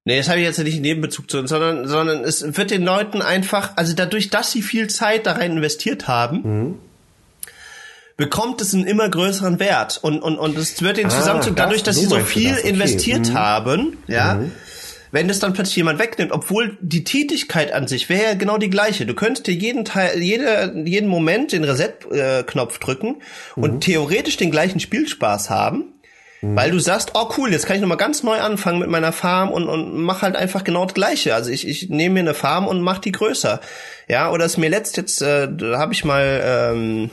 Nee, das habe ich jetzt nicht in Nebenbezug zu, sondern, sondern es wird den Leuten einfach, also dadurch, dass sie viel Zeit da rein investiert haben, bekommt es einen immer größeren Wert. Und, und, und es wird den Ah, Zusammenzug, dadurch, dass sie so viel das, okay. investiert Mhm. haben, ja, wenn das dann plötzlich jemand wegnimmt, obwohl die Tätigkeit an sich wäre ja genau die gleiche. Du könntest dir jeden Teil, jede, jeden Moment den Reset-Knopf drücken und theoretisch den gleichen Spielspaß haben. Weil du sagst, oh cool, jetzt kann ich nochmal ganz neu anfangen mit meiner Farm und, und mach halt einfach genau das Gleiche. Also ich, ich nehme mir eine Farm und mach die größer. Ja, oder ist mir letzt jetzt, äh, da habe ich mal ähm,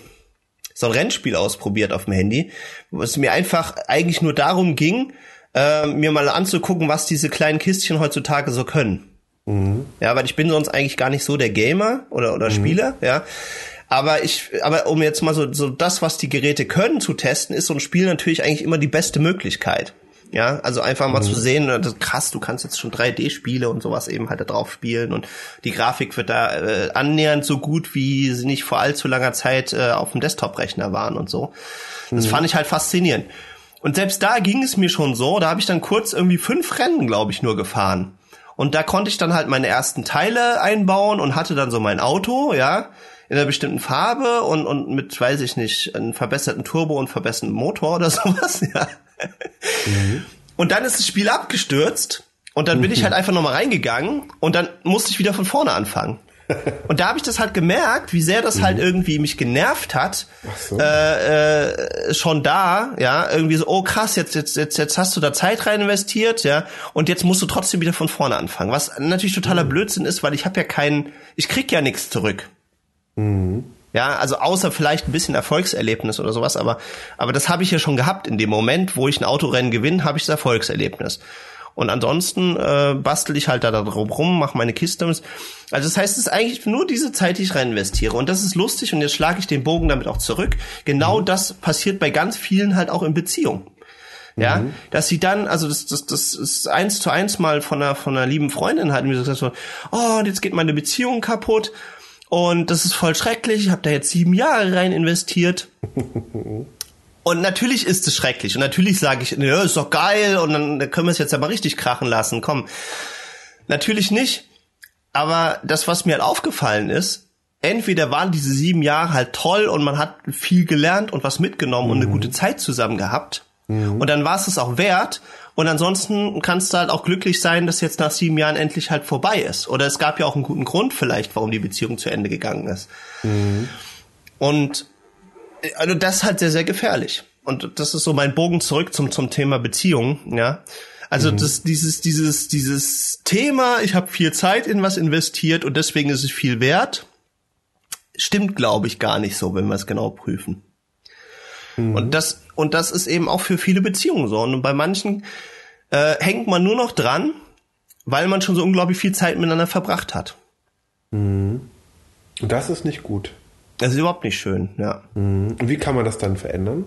so ein Rennspiel ausprobiert auf dem Handy, wo es mir einfach eigentlich nur darum ging, äh, mir mal anzugucken, was diese kleinen Kistchen heutzutage so können. Ja, weil ich bin sonst eigentlich gar nicht so der Gamer oder, oder Spieler, ja. Aber ich, aber um jetzt mal so, so das, was die Geräte können, zu testen, ist so ein Spiel natürlich eigentlich immer die beste Möglichkeit. Ja, also einfach mal zu sehen, das krass, du kannst jetzt schon 3D-Spiele und sowas eben halt da drauf spielen und die Grafik wird da äh, annähernd so gut, wie sie nicht vor allzu langer Zeit äh, auf dem Desktop-Rechner waren und so. Das fand ich halt faszinierend. Und selbst da ging es mir schon so, da habe ich dann kurz irgendwie fünf Rennen, glaube ich, nur gefahren. Und da konnte ich dann halt meine ersten Teile einbauen und hatte dann so mein Auto, ja, in einer bestimmten Farbe und, und mit, weiß ich nicht, einem verbesserten Turbo und verbesserten Motor oder sowas, ja. Und dann ist das Spiel abgestürzt und dann bin ich halt einfach nochmal reingegangen und dann musste ich wieder von vorne anfangen. Und da habe ich das halt gemerkt, wie sehr das halt irgendwie mich genervt hat. so. Äh, äh, schon da, ja, irgendwie so, oh krass, jetzt, jetzt, jetzt, jetzt hast du da Zeit rein investiert, ja, und jetzt musst du trotzdem wieder von vorne anfangen. Was natürlich totaler Blödsinn ist, weil ich habe ja keinen, ich krieg ja nichts zurück. Ja, also außer vielleicht ein bisschen Erfolgserlebnis oder sowas, aber, aber das habe ich ja schon gehabt in dem Moment, wo ich ein Autorennen gewinne, habe ich das Erfolgserlebnis. Und ansonsten äh, bastel ich halt da drum rum, mache meine Kiste. Also das heißt, es ist eigentlich nur diese Zeit, die ich rein investiere. Und das ist lustig und jetzt schlage ich den Bogen damit auch zurück. Genau das passiert bei ganz vielen halt auch in Beziehungen. Ja, dass sie dann, also das, das, das ist eins zu eins mal von einer, von einer lieben Freundin halt mir so gesagt, so, oh, und jetzt geht meine Beziehung kaputt und das ist voll schrecklich, ich habe da jetzt sieben Jahre rein investiert. Und natürlich ist es schrecklich. Und natürlich sage ich, ja, ist doch geil und dann können wir es jetzt aber richtig krachen lassen. Komm. Natürlich nicht. Aber das, was mir halt aufgefallen ist, entweder waren diese sieben Jahre halt toll und man hat viel gelernt und was mitgenommen und eine gute Zeit zusammen gehabt. Und dann war es es auch wert. Und ansonsten kannst du halt auch glücklich sein, dass jetzt nach sieben Jahren endlich halt vorbei ist. Oder es gab ja auch einen guten Grund vielleicht, warum die Beziehung zu Ende gegangen ist. Und also das ist halt sehr, sehr gefährlich. Und das ist so mein Bogen zurück zum, zum Thema Beziehung, ja. Also das, dieses, dieses, dieses Thema, ich habe viel Zeit in was investiert und deswegen ist es viel wert, stimmt, glaube ich, gar nicht so, wenn wir es genau prüfen. Und das, und das ist eben auch für viele Beziehungen so. Und bei manchen äh, hängt man nur noch dran, weil man schon so unglaublich viel Zeit miteinander verbracht hat. Und das ist nicht gut. Das ist überhaupt nicht schön, ja. Und wie kann man das dann verändern?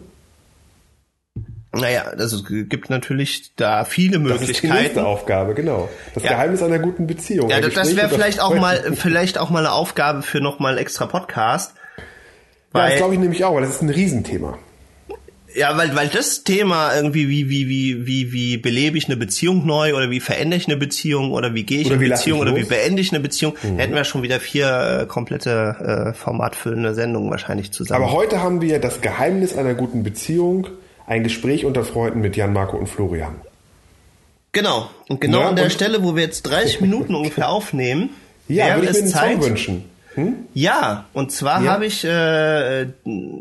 Naja, also es gibt natürlich da viele Möglichkeiten. Das ist die nächste Aufgabe, genau. Das ja. Geheimnis einer guten Beziehung. Ja, das wäre vielleicht auch mal, vielleicht auch mal eine Aufgabe für nochmal extra Podcast. Ja, das glaube ich nämlich auch, weil das ist ein Riesenthema. Ja, weil, weil das Thema irgendwie, wie, wie, wie, wie, wie belebe ich eine Beziehung neu oder wie verändere ich eine Beziehung oder wie gehe ich oder in eine Beziehung oder wie beende ich eine Beziehung, mhm. hätten wir schon wieder vier äh, komplette äh, formatfüllende Sendungen wahrscheinlich zusammen. Aber heute haben wir das Geheimnis einer guten Beziehung, ein Gespräch unter Freunden mit Jan, Marco und Florian. Genau. Und genau ja, an der Stelle, wo wir jetzt 30 Minuten ungefähr aufnehmen, ja, würde ich mir einen Zeit, Song wünschen. Hm? Ja, und zwar ja. habe ich, äh,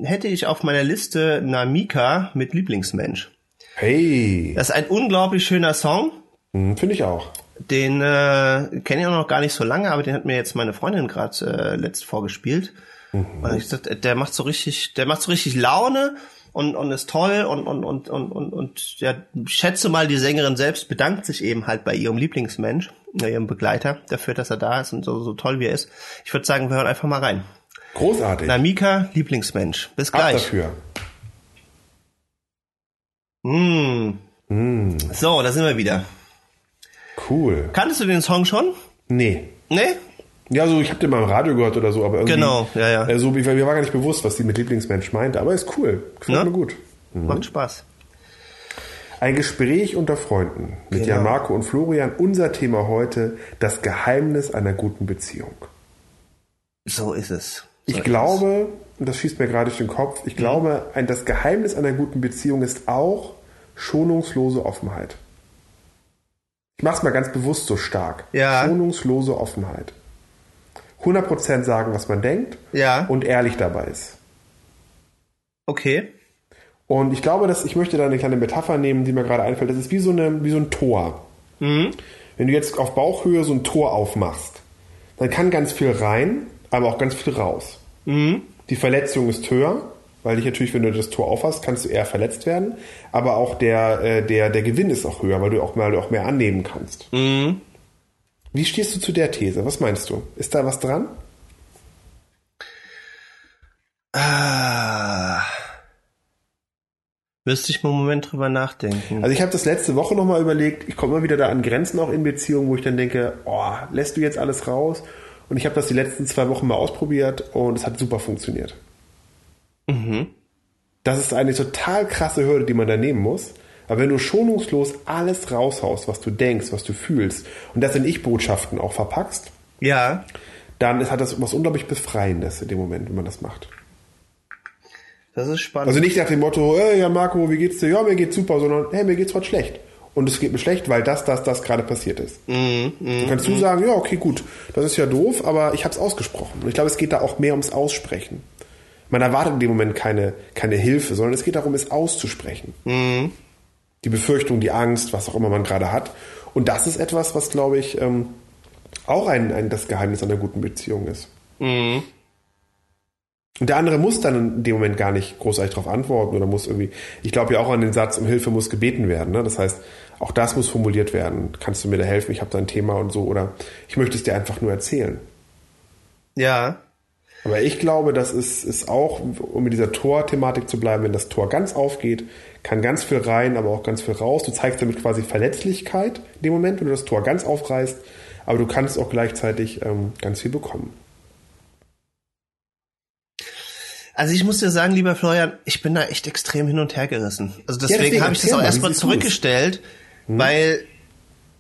hätte ich auf meiner Liste Namika mit Lieblingsmensch. Hey. Das ist ein unglaublich schöner Song. Hm, Finde ich auch. Den äh, kenne ich auch noch gar nicht so lange, aber den hat mir jetzt meine Freundin gerade äh, letzt vorgespielt. Mhm. Und ich dachte, der macht so richtig, der macht so richtig Laune und, und ist toll und, und, und, und, und, und ja, schätze mal, die Sängerin selbst bedankt sich eben halt bei ihrem Lieblingsmensch, ihrem Begleiter, dafür, dass er da ist und so, so toll wie er ist. Ich würde sagen, wir hören einfach mal rein. Großartig. Namika, Lieblingsmensch. Bis gleich. Ab dafür. Mm. Mm. So, da sind wir wieder. Cool. Kanntest du den Song schon? Nee. Nee? Ja, so ich habe den mal im Radio gehört oder so, aber irgendwie. Genau, ja, ja. Äh, so, mir war gar nicht bewusst, was die mit Lieblingsmensch meinte, aber ist cool. Gefällt ja? mir gut. Mhm. Macht Spaß. Ein Gespräch unter Freunden mit genau. Jan Marco und Florian. Unser Thema heute: das Geheimnis einer guten Beziehung. So ist es. So ich glaube, und das schießt mir gerade durch den Kopf, ich mhm. glaube, ein, das Geheimnis einer guten Beziehung ist auch schonungslose Offenheit. Ich mache es mal ganz bewusst so stark. Ja. Schonungslose Offenheit. 100% sagen, was man denkt ja. und ehrlich dabei ist. Okay. Und ich glaube, dass ich möchte da eine kleine Metapher nehmen, die mir gerade einfällt. Das ist wie so, eine, wie so ein Tor. Mhm. Wenn du jetzt auf Bauchhöhe so ein Tor aufmachst, dann kann ganz viel rein, aber auch ganz viel raus. Mhm. Die Verletzung ist höher, weil dich natürlich, wenn du das Tor aufhast, kannst du eher verletzt werden. Aber auch der, äh, der, der Gewinn ist auch höher, weil du auch, mal, auch mehr annehmen kannst. Mhm. Wie stehst du zu der These? Was meinst du? Ist da was dran? Ah. Müsste ich mal einen Moment drüber nachdenken. Also ich habe das letzte Woche nochmal überlegt, ich komme immer wieder da an Grenzen auch in Beziehungen, wo ich dann denke, oh, lässt du jetzt alles raus? Und ich habe das die letzten zwei Wochen mal ausprobiert und es hat super funktioniert. Mhm. Das ist eine total krasse Hürde, die man da nehmen muss. Aber wenn du schonungslos alles raushaust, was du denkst, was du fühlst und das in Ich-Botschaften auch verpackst, ja. dann ist, hat das was unglaublich Befreiendes in dem Moment, wenn man das macht. Das ist spannend. Also nicht nach dem Motto, hey, ja Marco, wie geht's dir? Ja, mir geht's super, sondern hey, mir geht's heute schlecht. Und es geht mir schlecht, weil das, das, das gerade passiert ist. Mm, mm, dann kannst du mm. sagen, ja, okay, gut, das ist ja doof, aber ich habe es ausgesprochen. Und ich glaube, es geht da auch mehr ums Aussprechen. Man erwartet in dem Moment keine, keine Hilfe, sondern es geht darum, es auszusprechen. Mhm die Befürchtung, die Angst, was auch immer man gerade hat. Und das ist etwas, was, glaube ich, ähm, auch ein, ein, das Geheimnis einer guten Beziehung ist. Und der andere muss dann in dem Moment gar nicht großartig darauf antworten oder muss irgendwie, ich glaube ja auch an den Satz, um Hilfe muss gebeten werden. Ne? Das heißt, auch das muss formuliert werden. Kannst du mir da helfen? Ich habe da ein Thema und so. Oder ich möchte es dir einfach nur erzählen. Ja. Aber ich glaube, das ist, ist auch, um mit dieser Tor-Thematik zu bleiben, wenn das Tor ganz aufgeht, kann ganz viel rein, aber auch ganz viel raus. Du zeigst damit quasi Verletzlichkeit in dem Moment, wenn du das Tor ganz aufreißt, aber du kannst auch gleichzeitig ähm, ganz viel bekommen. Also ich muss dir sagen, lieber Florian, ich bin da echt extrem hin und her gerissen. Also deswegen, ja, deswegen habe ich das auch erstmal zurückgestellt, hm. weil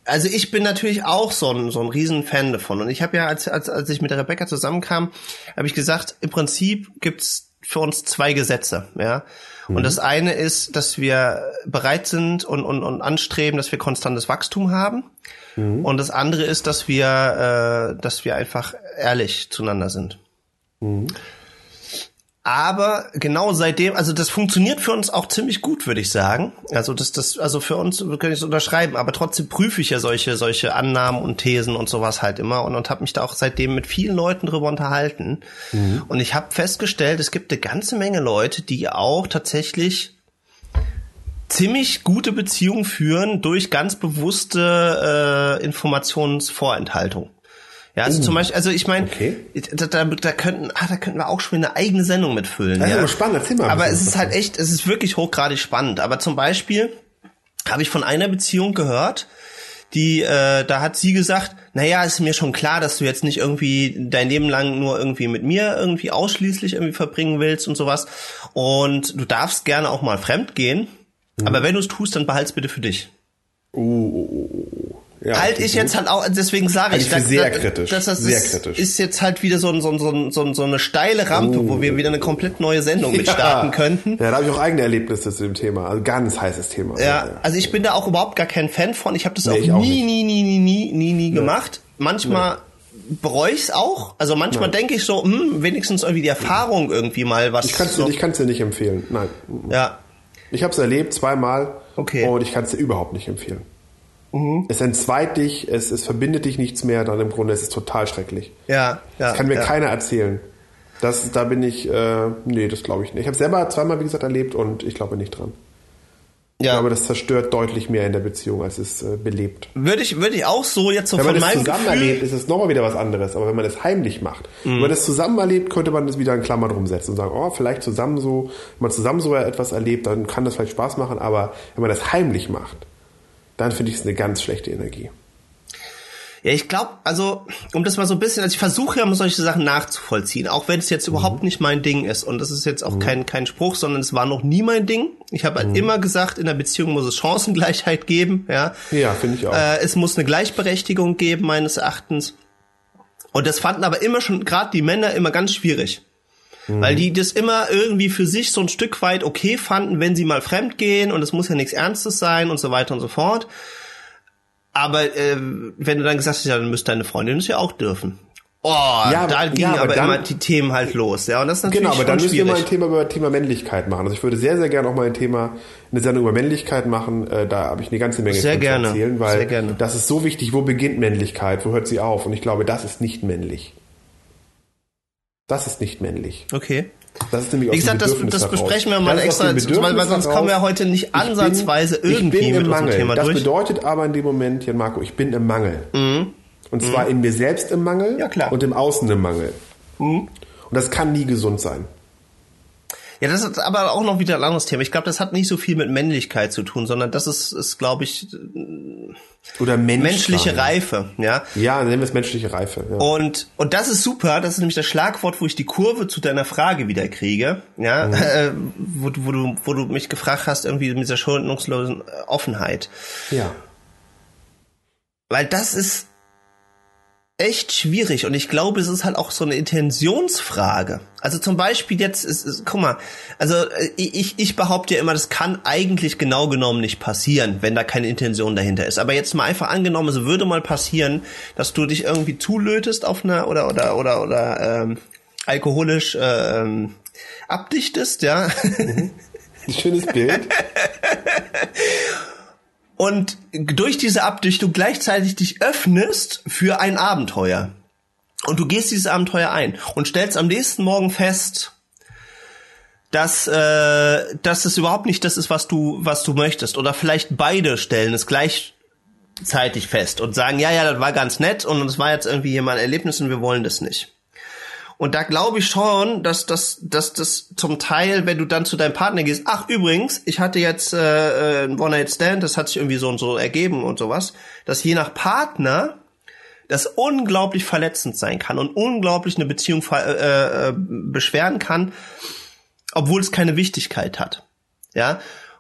also ich bin natürlich auch so ein, so ein Riesenfan davon. Und ich habe ja, als, als, als ich mit der Rebecca zusammenkam, habe ich gesagt, im Prinzip gibt's für uns zwei Gesetze, ja. Und mhm. das eine ist, dass wir bereit sind und, und, und anstreben, dass wir konstantes Wachstum haben. Mhm. Und das andere ist, dass wir, äh, dass wir einfach ehrlich zueinander sind. Mhm. Aber genau seitdem, also das funktioniert für uns auch ziemlich gut, würde ich sagen. Also das, das, also für uns kann ich es unterschreiben, aber trotzdem prüfe ich ja solche, solche Annahmen und Thesen und sowas halt immer und, und habe mich da auch seitdem mit vielen Leuten drüber unterhalten. Mhm. Und ich habe festgestellt, es gibt eine ganze Menge Leute, die auch tatsächlich ziemlich gute Beziehungen führen durch ganz bewusste äh, Informationsvorenthaltung. Ja, also Uh, zum Beispiel, also ich meine, okay. da, da, da könnten, ah, da könnten wir auch schon eine eigene Sendung mitfüllen. Das ist ja. aber spannend, erzähl mal Aber es ist halt echt, es ist wirklich hochgradig spannend. Aber zum Beispiel habe ich von einer Beziehung gehört, die, äh, da hat sie gesagt, naja, ist mir schon klar, dass du jetzt nicht irgendwie dein Leben lang nur irgendwie mit mir irgendwie ausschließlich irgendwie verbringen willst und sowas. Und du darfst gerne auch mal fremd gehen. Mhm. Aber wenn du es tust, dann behalt's bitte für dich. Uh, uh, uh. Ja, halt ich jetzt halt auch, deswegen sage ich, ich für da- sehr da- kritisch, Das, das sehr ist, kritisch. ist jetzt halt wieder so, ein, so, ein, so, ein, so, ein, so eine steile Rampe, wo wir wieder eine komplett neue Sendung mit starten könnten. Ja, da habe ich auch eigene Erlebnisse zu dem Thema. Also ganz heißes Thema. Ja, also ich bin da auch überhaupt gar kein Fan von. Ich habe das Nee, auch, ich auch nie, nie, nie, nie, nie, nie, nie gemacht. Manchmal bereue ich's auch. Also manchmal denke ich so, hm, wenigstens irgendwie die Erfahrung irgendwie mal was. Ich kann es so, ich kann's dir nicht empfehlen. Nein. ja, Ich habe es erlebt zweimal Okay. und ich kann es dir überhaupt nicht empfehlen. Mhm. Es entzweit dich, es, es verbindet dich nichts mehr, dann im Grunde ist es total schrecklich. ja, ja. Das kann mir ja. keiner erzählen. Das, da bin ich, äh, nee, das glaube ich nicht. Ich habe selber zweimal, wie gesagt, erlebt und ich glaube nicht dran. Ich Ja. glaube, das zerstört deutlich mehr in der Beziehung, als es äh, belebt. Würde ich, würde ich auch so jetzt so Wenn von man das meinem zusammen Gefühl. erlebt, ist es nochmal wieder was anderes. Aber wenn man das heimlich macht, wenn man das zusammen erlebt, könnte man das wieder in Klammern drum setzen und sagen, oh, vielleicht zusammen so, wenn man zusammen so etwas erlebt, dann kann das vielleicht Spaß machen. Aber wenn man das heimlich macht, dann finde ich es eine ganz schlechte Energie. Ja, ich glaube, also, um das mal so ein bisschen, also ich versuche ja mal solche Sachen nachzuvollziehen, auch wenn es jetzt überhaupt nicht mein Ding ist. Und das ist jetzt auch kein, kein Spruch, sondern es war noch nie mein Ding. Ich habe halt immer gesagt, in der Beziehung muss es Chancengleichheit geben, ja. Ja, finde ich auch. Äh, es muss eine Gleichberechtigung geben, meines Erachtens. Und das fanden aber immer schon, gerade die Männer, immer ganz schwierig. Weil die das immer irgendwie für sich so ein Stück weit okay fanden, wenn sie mal fremd gehen und es muss ja nichts Ernstes sein und so weiter und so fort. Aber äh, wenn du dann gesagt hast, ja, dann müsste deine Freundin es ja auch dürfen. Oh, Ja, da gingen ja, aber aber dann- immer die Themen halt los. Ja, und das ist natürlich Genau, aber dann müssen wir mal ein Thema über Thema Männlichkeit machen. Also ich würde sehr, sehr gerne auch mal ein Thema, eine Sendung über Männlichkeit machen. Äh, Da habe ich eine ganze Menge Sehr von zu gerne, erzählen, weil sehr gerne. das ist so wichtig. Wo beginnt Männlichkeit? Wo hört sie auf? Und ich glaube, das ist nicht männlich. Das ist nicht männlich. Okay. Das ist nämlich Wie aus dem gesagt, das, das besprechen wir mal extra, weil, weil sonst kommen wir heute nicht Ich bin- ansatzweise irgendwie ich bin im Mangel. Thema das durch. bedeutet aber in dem Moment, Jan Marco, ich bin im Mangel. Und zwar in mir selbst im Mangel Mhm. Ja. Mhm. und im Außen im Mangel. Und das kann nie gesund sein. Ja, das ist aber auch noch wieder ein anderes Thema. Ich glaube, das hat nicht so viel mit Männlichkeit zu tun, sondern das ist, ist glaube ich, Oder Menschsein. menschliche Reife. Ja. Ja, nennen wir es menschliche Reife. Ja. Und, und das ist super, das ist nämlich das Schlagwort, wo ich die Kurve zu deiner Frage wieder kriege, ja, äh, wo, du- wo, du, wo du mich gefragt hast, irgendwie mit dieser schuldungslosen äh, Offenheit. ja. Weil das ist echt schwierig und ich glaube, es ist halt auch so eine Intentionsfrage. Also zum Beispiel jetzt, ist, ist, guck mal, also äh, ich, ich behaupte ja immer, das kann eigentlich genau genommen nicht passieren, wenn da keine Intention dahinter ist. Aber jetzt mal einfach angenommen, es würde mal passieren, dass du dich irgendwie zulötest auf einer oder oder oder oder ähm, alkoholisch äh, ähm, abdichtest, ja. Ein schönes Bild. und durch diese Abdichtung gleichzeitig dich öffnest für ein Abenteuer. Und du gehst dieses Abenteuer ein und stellst am nächsten Morgen fest, dass, äh, dass es überhaupt nicht das ist, was du, was du möchtest. Oder vielleicht beide stellen es gleichzeitig fest und sagen, ja, ja, das war ganz nett und es war jetzt irgendwie hier mal ein Erlebnis und wir wollen das nicht. Und da glaube ich schon, dass das, dass das zum Teil, wenn du dann zu deinem Partner gehst, ach übrigens, ich hatte jetzt äh, äh, ein One-Night-Stand, das hat sich irgendwie so und so ergeben und sowas, dass je nach Partner das unglaublich verletzend sein kann und unglaublich eine Beziehung äh, äh, beschweren kann, obwohl es keine Wichtigkeit hat. Ja?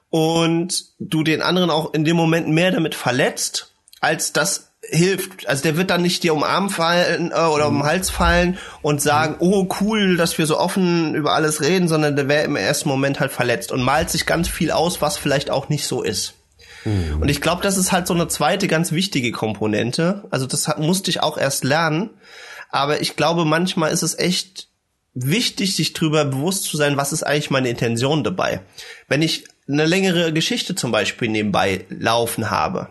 Und du den anderen auch in dem Moment mehr damit verletzt, als das hilft. Also der wird dann nicht dir um Arm fallen äh, oder um den Hals fallen und sagen, oh cool, dass wir so offen über alles reden, sondern der wäre im ersten Moment halt verletzt und malt sich ganz viel aus, was vielleicht auch nicht so ist. Und ich glaube, das ist halt so eine zweite ganz wichtige Komponente. Also das hat, musste ich auch erst lernen. Aber ich glaube, manchmal ist es echt wichtig, sich darüber bewusst zu sein, was ist eigentlich meine Intention dabei. Wenn ich eine längere Geschichte zum Beispiel nebenbei laufen habe,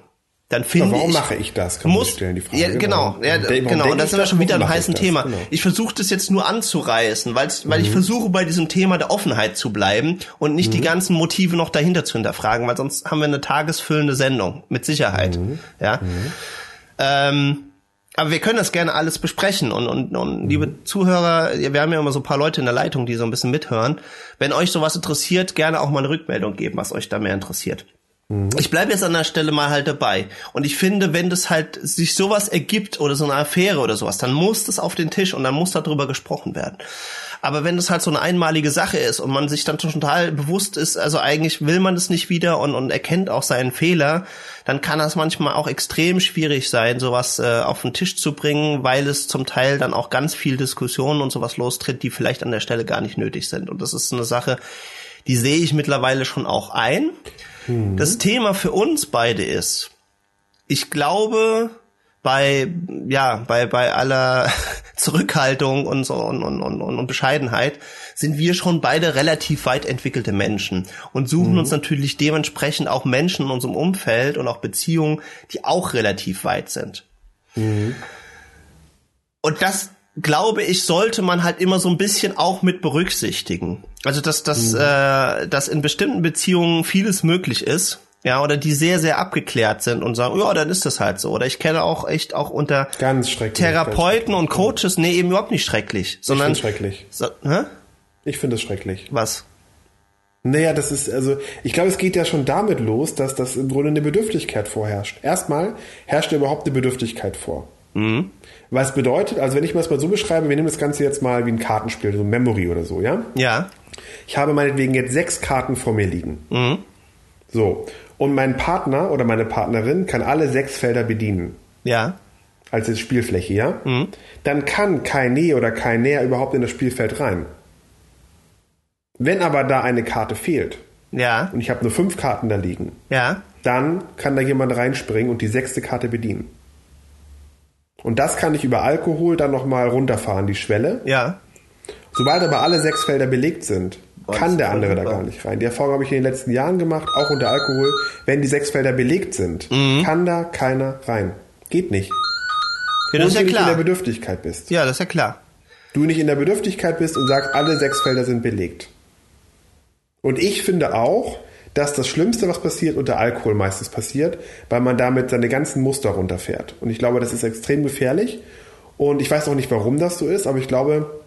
dann finde warum ich, mache ich das, kann man muss, sich stellen, die Frage. Ja, genau, Warum- ja, warum warum genau. Und denk da ich sind wir das? schon wieder Warum ich das? Thema. Genau. Ich versuche das jetzt nur anzureißen, weil ich Mhm. versuche bei diesem Thema der Offenheit zu bleiben und nicht die ganzen Motive noch dahinter zu hinterfragen, weil sonst haben wir eine tagesfüllende Sendung, mit Sicherheit. Mhm. Ja. Ähm, aber wir können das gerne alles besprechen und, und, und liebe Zuhörer, wir haben ja immer so ein paar Leute in der Leitung, die so ein bisschen mithören. Wenn euch sowas interessiert, gerne auch mal eine Rückmeldung geben, was euch da mehr interessiert. Mhm. Ich bleibe jetzt an der Stelle mal halt dabei. Und ich finde, wenn das halt sich sowas ergibt oder so eine Affäre oder sowas, dann muss das auf den Tisch und dann muss darüber gesprochen werden. Aber wenn das halt so eine einmalige Sache ist und man sich dann total bewusst ist, also eigentlich will man das nicht wieder und, und erkennt auch seinen Fehler, dann kann das manchmal auch extrem schwierig sein, sowas äh, auf den Tisch zu bringen, weil es zum Teil dann auch ganz viel Diskussionen und sowas lostritt, die vielleicht an der Stelle gar nicht nötig sind. Und das ist eine Sache, die sehe ich mittlerweile schon auch ein. Mhm. Das Thema für uns beide ist, ich glaube, bei ja bei bei aller Zurückhaltung und so und, und, und, und Bescheidenheit sind wir schon beide relativ weit entwickelte Menschen und suchen mhm. uns natürlich dementsprechend auch Menschen in unserem Umfeld und auch Beziehungen, die auch relativ weit sind. Mhm. Und das glaube ich, sollte man halt immer so ein bisschen auch mit berücksichtigen. Also dass, dass, mhm. äh, dass in bestimmten Beziehungen vieles möglich ist. Ja, oder die sehr, sehr abgeklärt sind und sagen, ja, dann ist das halt so. Oder ich kenne auch echt auch unter ganz schrecklich, Therapeuten und Coaches, nee, eben überhaupt nicht schrecklich. Sondern, ich finde schrecklich. So, hä? Ich finde es schrecklich. Was? Naja, das ist, also, ich glaube, es geht ja schon damit los, dass das im Grunde eine Bedürftigkeit vorherrscht. Erstmal herrscht ja überhaupt eine Bedürftigkeit vor. Mhm. Was bedeutet, also wenn ich mir das mal so beschreibe, wir nehmen das Ganze jetzt mal wie ein Kartenspiel, so ein Memory oder so, ja? Ja. Ich habe meinetwegen jetzt sechs Karten vor mir liegen. Mhm. So. Und mein Partner oder meine Partnerin kann alle sechs Felder bedienen. Ja. Als Spielfläche, ja? Mhm. Dann kann kein Nee oder kein Näher überhaupt in das Spielfeld rein. Wenn aber da eine Karte fehlt, ja. und ich habe nur fünf Karten da liegen, ja. dann kann da jemand reinspringen und die sechste Karte bedienen. Und das kann ich über Alkohol dann nochmal runterfahren, die Schwelle. Ja. Sobald aber alle sechs Felder belegt sind, kann der andere da gar nicht rein. Die Erfahrung habe ich in den letzten Jahren gemacht, auch unter Alkohol. Wenn die sechs Felder belegt sind, mhm. kann da keiner rein. Geht nicht. Ja, das ist ja du nicht in der Bedürftigkeit bist. Ja, das ist ja klar. Du nicht in der Bedürftigkeit bist und sagst, alle sechs Felder sind belegt. Und ich finde auch, dass das Schlimmste, was passiert, unter Alkohol meistens passiert, weil man damit seine ganzen Muster runterfährt. Und ich glaube, das ist extrem gefährlich. Und ich weiß auch nicht, warum das so ist, aber ich glaube,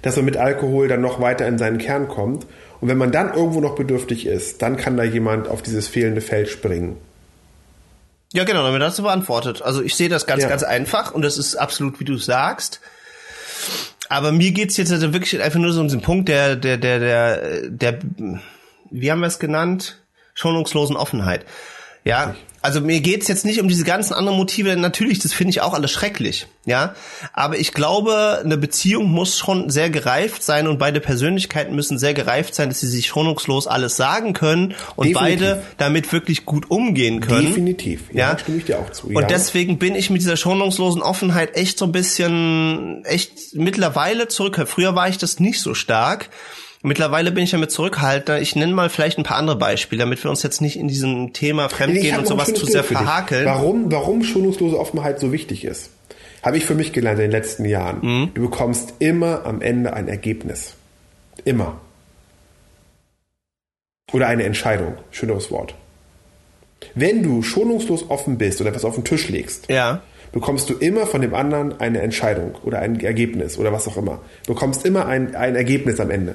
dass man mit Alkohol dann noch weiter in seinen Kern kommt. Und wenn man dann irgendwo noch bedürftig ist, dann kann da jemand auf dieses fehlende Feld springen. Ja, genau, damit hast du beantwortet. Also ich sehe das ganz, ja. ganz einfach und das ist absolut, wie du sagst. Aber mir geht's jetzt also wirklich einfach nur so um den Punkt der, der, der, der, der wie haben wir es genannt? Schonungslosen Offenheit. Ja, also mir geht's jetzt nicht um diese ganzen anderen Motive. Natürlich, das finde ich auch alles schrecklich. Ja, aber ich glaube, eine Beziehung muss schon sehr gereift sein und beide Persönlichkeiten müssen sehr gereift sein, dass sie sich schonungslos alles sagen können und Definitiv. beide damit wirklich gut umgehen können. Definitiv. Ja, ja. stimme ich dir auch zu. Ja. Und deswegen bin ich mit dieser schonungslosen Offenheit echt so ein bisschen, echt mittlerweile zurück. Früher war ich das nicht so stark. Mittlerweile bin ich ja mit zurückhaltender. Ich nenne mal vielleicht ein paar andere Beispiele, damit wir uns jetzt nicht in diesem Thema Fremdgehen und sowas zu sehr verhakeln. Warum, warum schonungslose Offenheit so wichtig ist, habe ich für mich gelernt in den letzten Jahren. Mhm. Du bekommst immer am Ende ein Ergebnis. Immer. Oder eine Entscheidung. Schöneres Wort. Wenn du schonungslos offen bist oder etwas auf den Tisch legst, ja. bekommst du immer von dem anderen eine Entscheidung oder ein Ergebnis oder was auch immer. Du bekommst immer ein, ein Ergebnis am Ende.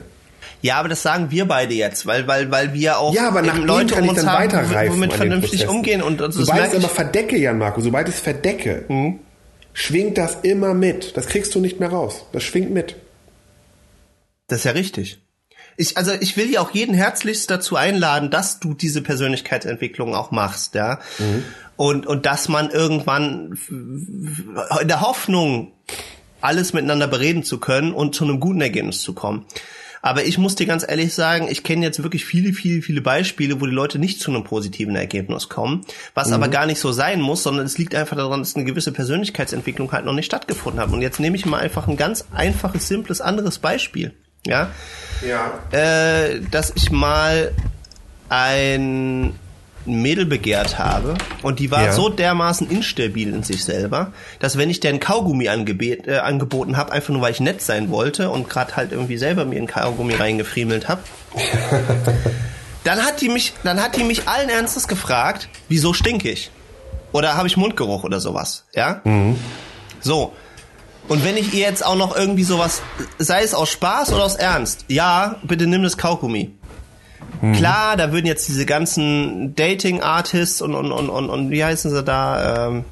Ja, aber das sagen wir beide jetzt, weil weil weil wir auch ja, aber nach Leute kann um uns haben, womit vernünftig umgehen und das sobald es aber verdecke, Jan Marco, sobald es verdecke, mhm. schwingt das immer mit. Das kriegst du nicht mehr raus. Das schwingt mit. Das ist ja richtig. Ich, also ich will ja auch jeden herzlichst dazu einladen, dass du diese Persönlichkeitsentwicklung auch machst, ja. Mhm. Und, und dass man irgendwann in der Hoffnung, alles miteinander bereden zu können und zu einem guten Ergebnis zu kommen. Aber ich muss dir ganz ehrlich sagen, ich kenne jetzt wirklich viele, viele, viele Beispiele, wo die Leute nicht zu einem positiven Ergebnis kommen, was mhm. aber gar nicht so sein muss, sondern es liegt einfach daran, dass eine gewisse Persönlichkeitsentwicklung halt noch nicht stattgefunden hat. Und jetzt nehme ich mal einfach ein ganz einfaches, simples, anderes Beispiel. Ja. Ja. Äh, dass ich mal ein Mädel begehrt habe und die war ja. so dermaßen instabil in sich selber, dass wenn ich der Kaugummi äh, angeboten habe, einfach nur weil ich nett sein wollte und gerade halt irgendwie selber mir einen Kaugummi reingefriemelt habe, dann hat die mich, dann hat die mich allen Ernstes gefragt, wieso stink ich? Oder habe ich Mundgeruch oder sowas, ja? Mhm. So. Und wenn ich ihr jetzt auch noch irgendwie sowas, sei es aus Spaß oder aus Ernst, ja, bitte nimm das Kaugummi. Mhm. Klar, da würden jetzt diese ganzen Dating-Artists und, und, und, und, und wie heißen sie da? Ähm,